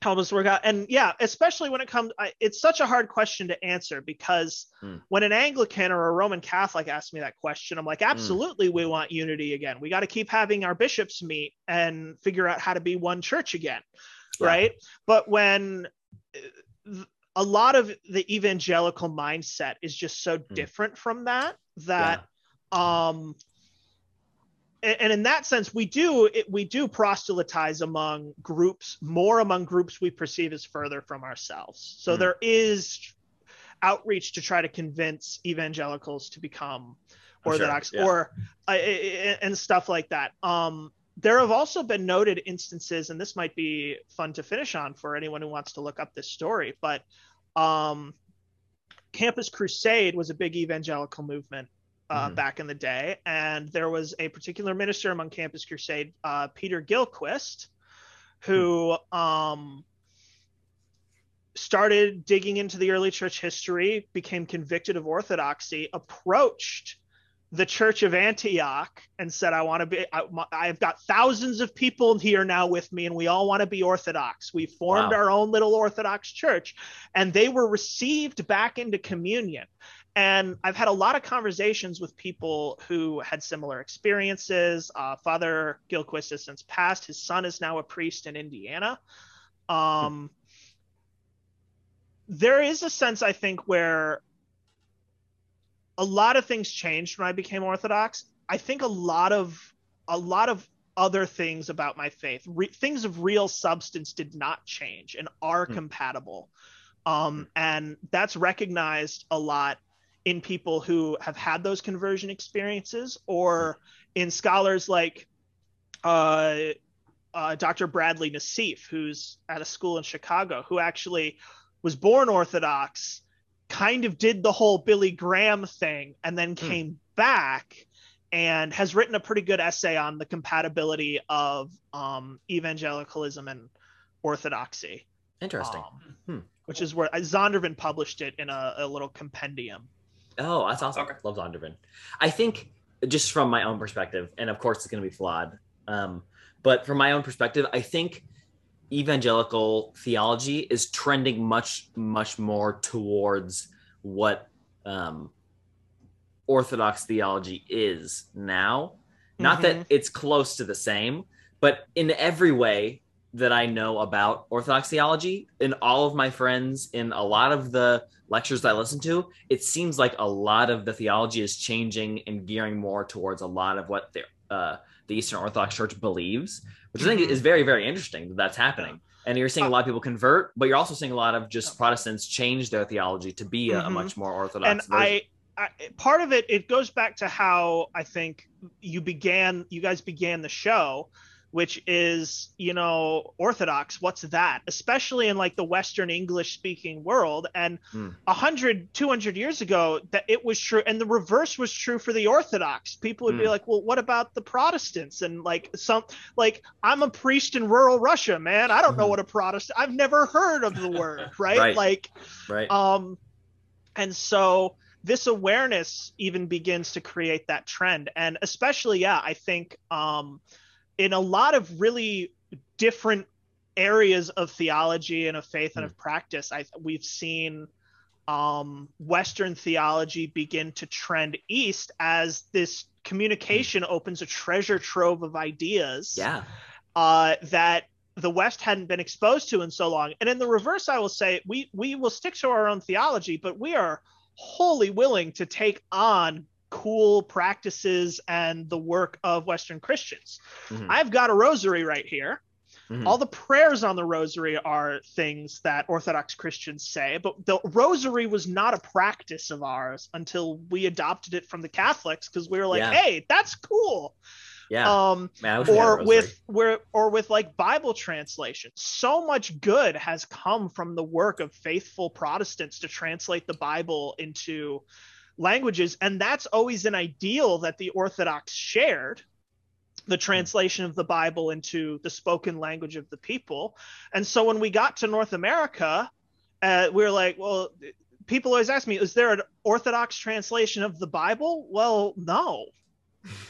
help us work out. And yeah, especially when it comes, I, it's such a hard question to answer because Hmm. when an Anglican or a Roman Catholic asks me that question, I'm like, absolutely, we want unity again. We got to keep having our bishops meet and figure out how to be one church again, Yeah. right? But when uh, a lot of the evangelical mindset is just so different from that that um and in that sense we do it, we do proselytize among groups more among groups we perceive as further from ourselves so Hmm. there is outreach to try to convince evangelicals to become I'm sure, orthodox yeah. or uh, and stuff like that um there have also been noted instances and this might be fun to finish on for anyone who wants to look up this story but um campus crusade was a big evangelical movement uh, Mhm. back in the day and there was a particular minister among campus crusade uh, peter Gillquist who um started digging into the early church history became convicted of orthodoxy approached the church of antioch and said i want to be I, i've got thousands of people here now with me and we all want to be orthodox. We formed Wow. our own little orthodox church and they were received back into communion. And i've had a lot of conversations with people who had similar experiences. Uh, father Gillquist has since passed. His son is now a priest in indiana. Um, there is a sense i think where a lot of things changed when i became orthodox i think a lot of a lot of other things about my faith re- things of real substance did not change and are Hmm. compatible um, and that's recognized a lot in people who have had those conversion experiences or in scholars like uh, uh, Dr. Bradley Nassif, who's at a school in Chicago, who actually was born Orthodox, kind of did the whole Billy Graham thing, and then Hmm. came back and has written a pretty good essay on the compatibility of um, evangelicalism and orthodoxy. Interesting. um, Hmm. Which is where uh, Zondervan published it in a, a little compendium. Oh, that's awesome. Okay. Love Zondervan. I think just from my own perspective, and of course it's going to be flawed, um, but from my own perspective, I think evangelical theology is trending much, much more towards what um, Orthodox theology is now. Not that it's close to the same, but in every way that I know about Orthodox theology, in all of my friends, in a lot of the lectures I listen to, it seems like a lot of the theology is changing and gearing more towards a lot of what the, uh, the Eastern Orthodox Church believes, which I think is very, very interesting that that's happening. And you're seeing a lot of people convert, but you're also seeing a lot of just Protestants change their theology to be a, a Mhm. much more Orthodox. and version. I, I part of it it goes back to how i think you began you guys began the show which is you know orthodox what's that especially in like the western english speaking world and Hmm. a 100 200 years ago that it was true and the reverse was true for the orthodox people would be Hmm. like well what about the protestants and like some like i'm a priest in rural russia man i don't know Mhm. what a protestant i've never heard of the word <laughs> right, Right. like right. um and so this awareness even begins to create that trend and especially yeah i think um in a lot of really different areas of theology and of faith and Hmm. of practice i we've seen um western theology begin to trend east as this communication opens a treasure trove of ideas yeah. uh, that the West hadn't been exposed to in so long. And in the reverse, I will say we we will stick to our own theology, but we are wholly willing to take on cool practices and the work of Western Christians. Mhm. I've got a rosary right here. Mhm. All the prayers on the rosary are things that Orthodox Christians say, but the rosary was not a practice of ours until we adopted it from the Catholics because we were like, Yeah. hey, that's cool. yeah. Um, Man, I wish we had a or with where or with like bible translation so much good has come from the work of faithful protestants to translate the bible into languages and that's always an ideal that the orthodox shared the translation of the bible into the spoken language of the people and so when we got to north america uh, we were like well people always ask me, is there an Orthodox translation of the Bible? Well, no,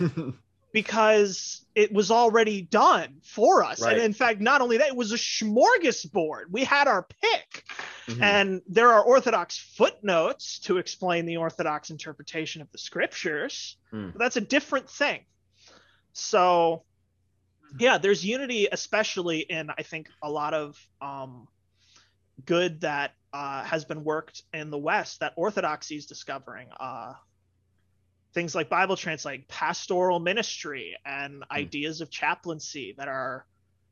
<laughs> because it was already done for us. Right. And in fact, not only that, it was a smorgasbord. We had our pick. Mhm. And there are Orthodox footnotes to explain the Orthodox interpretation of the scriptures. Hmm. But that's a different thing. So, yeah, there's unity, especially in, I think, a lot of um, good that uh, has been worked in the West that Orthodoxy is discovering. Uh, things like Bible translating, pastoral ministry, and ideas of chaplaincy that are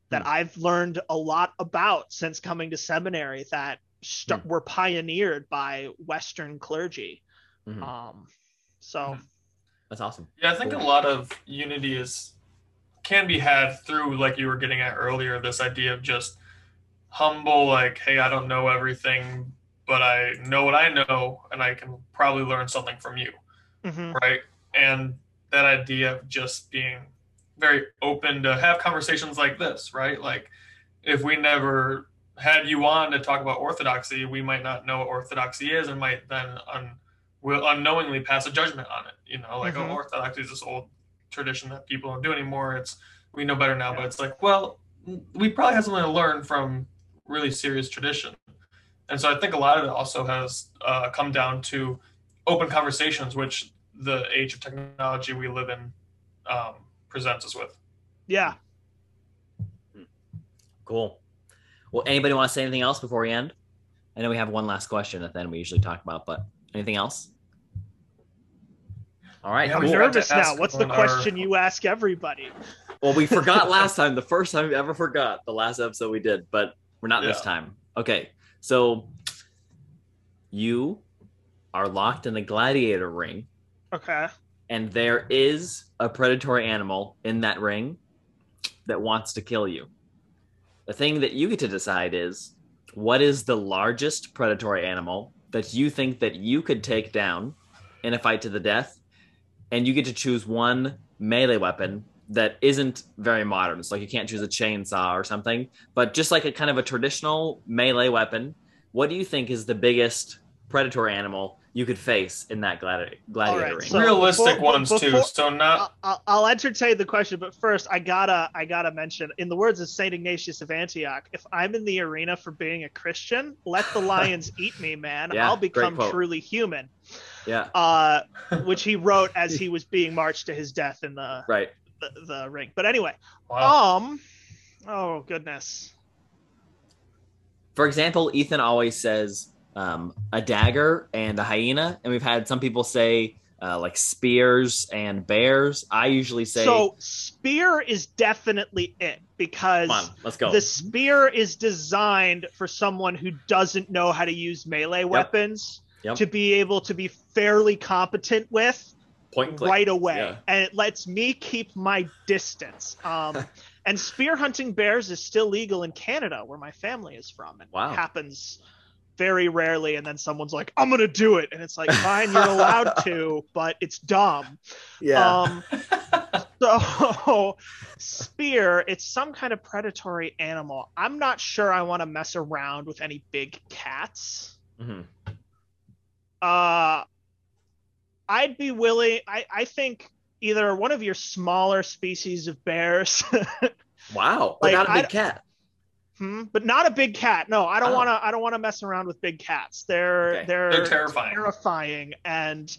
that Hmm. I've learned a lot about since coming to seminary that st- were pioneered by Western clergy. Mhm. Um, so That's awesome. Yeah, I think a lot of unity is can be had through like you were getting at earlier, this idea of just humble, like, hey, I don't know everything, but I know what I know, and I can probably learn something from you, mhm. right? And that idea of just being very open to have conversations like this, right? Like, if we never had you on to talk about orthodoxy, we might not know what orthodoxy is, and might then un- will unknowingly pass a judgment on it. You know, like Mhm. oh, orthodoxy is this old tradition that people don't do anymore. It's we know better now, but it's like, well, we probably have something to learn from really serious tradition. And so I think a lot of it also has uh, come down to open conversations, which the age of technology we live in um, presents us with. yeah. Cool. Well, anybody want to say anything else before we end? I know we have one last question that then we usually talk about, but anything else? All right. Yeah, I'm cool. nervous now. What's the on our- question you ask everybody? Well, we forgot <laughs> last time, the first time we ever forgot, the last episode we did, but we're not this time. Okay. So you are locked in a gladiator ring, Okay. and there is a predatory animal in that ring that wants to kill you. The thing that you get to decide is what is the largest predatory animal that you think that you could take down in a fight to the death and you get to choose one melee weapon that isn't very modern. So like you can't choose a chainsaw or something, but just like a kind of a traditional melee weapon. What do you think is the biggest predatory animal you could face in that gladi- gladiator All right, ring? So Realistic before- ones too. So not I'll- I'll, I'll entertain the question, but first I gotta I gotta mention, in the words of Saint Ignatius of Antioch, if I'm in the arena for being a Christian, let the <laughs> lions eat me, man. Yeah, I'll become truly human. yeah, Uh, <laughs> which he wrote as he <laughs> was being marched to his death in the right. the, the ring. But anyway, wow. um, oh goodness, For example, Ethan always says um, a dagger and a hyena, and we've had some people say uh, like spears and bears. I usually say, so spear is definitely it because on, let's go." the spear is designed for someone who doesn't know how to use melee weapons Yep. to be able to be fairly competent with Point click. right away Yeah. and it lets me keep my distance um, <laughs> and spear hunting bears is still legal in canada where my family is from and Wow. happens very rarely and then someone's like i'm gonna do it and it's like fine you're allowed to <laughs> but it's dumb yeah um, <laughs> so spear, it's some kind of predatory animal. I'm not sure I want to mess around with any big cats. mm-hmm. Uh I'd be willing I, I think either one of your smaller species of bears, <laughs> Wow, but Like, not a big I- cat. Hmm, but not a big cat. No, I don't Oh. want to I don't want to mess around with big cats. They're Okay. they're, They're terrifying. terrifying and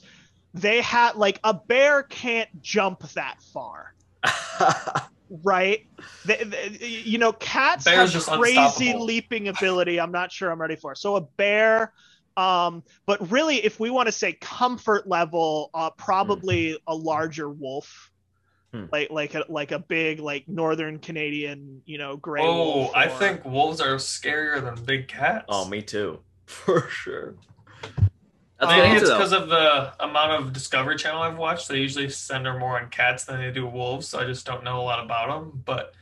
they had like a bear can't jump that far. <laughs> right? They, they- you know, cats Bear's have crazy leaping ability. I'm not sure I'm ready for. So a bear, um, but really, if we want to say comfort level, uh, probably a larger wolf, Hmm. like like a like a big like northern Canadian, you know, gray Oh, wolf. I think wolves are scarier than big cats. oh, me too, <laughs> for sure. That's I a think answer, it's because of the amount of Discovery Channel I've watched. They usually center more on cats than they do wolves, so I just don't know a lot about them. But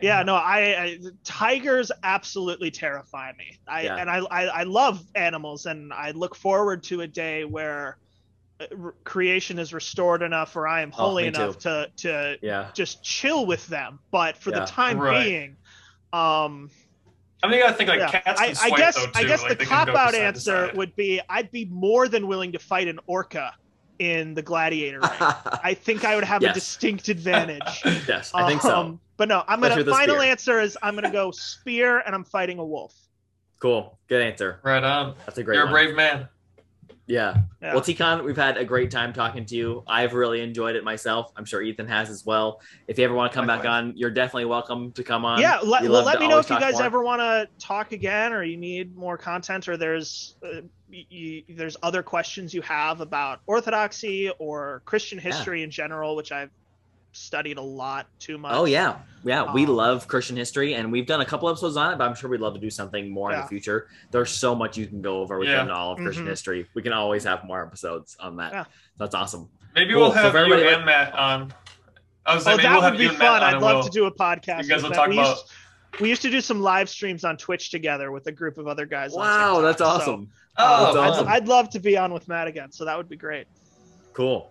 Yeah, no, I, I tigers absolutely terrify me. I Yeah. and I, I I love animals, and I look forward to a day where r- creation is restored enough, or I am Oh, holy me enough to to Yeah, just chill with them. But for Yeah. the time Right. being, um, I mean, you gotta think like Yeah. cats I, can I swipe guess though too. I guess like, the cop out answer side. would be I'd be more than willing to fight an orca in the gladiator ring. <laughs> I think I would have a distinct advantage. <laughs> yes, I think so. Um, But no, I'm gonna the final spear. answer is I'm gonna go <laughs> spear and I'm fighting a wolf. Cool. Good answer. Right on. That's a great You're one. a brave man. Yeah. Yeah. Well, Tikhon, we've had a great time talking to you. I've really enjoyed it myself. I'm sure Ethan has as well. If you ever want to come back on, you're definitely welcome to come on. yeah, let, well, let me know if you guys more. ever want to talk again, or you need more content, or there's uh, y- y- there's other questions you have about Orthodoxy or Christian history in general, which I've studied a lot too much. Oh yeah, yeah. We Um, love Christian history, and we've done a couple episodes on it. But I'm sure we'd love to do something more in the future. There's so much you can go over within Yeah. all of Christian Mhm. history. We can always have more episodes on that. Yeah. That's awesome. Maybe Cool. we'll have if everybody you like- and Matt on. I was Oh, like, that we'll would be you and Matt fun. I'd love we'll- to do a podcast. You guys will talk we about. Used, we used to do some live streams on Twitch together with a group of other guys. Wow, TikTok, that's so, awesome. Oh, That's I'd. I'd love to be on with Matt again, so that would be great. Cool.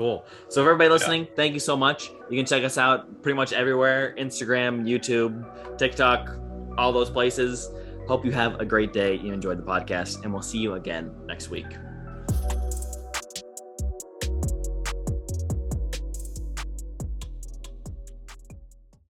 Cool. So, for everybody listening, thank you so much. You can check us out pretty much everywhere Instagram, YouTube, TikTok, all those places. Hope you have a great day. You enjoyed the podcast, and we'll see you again next week.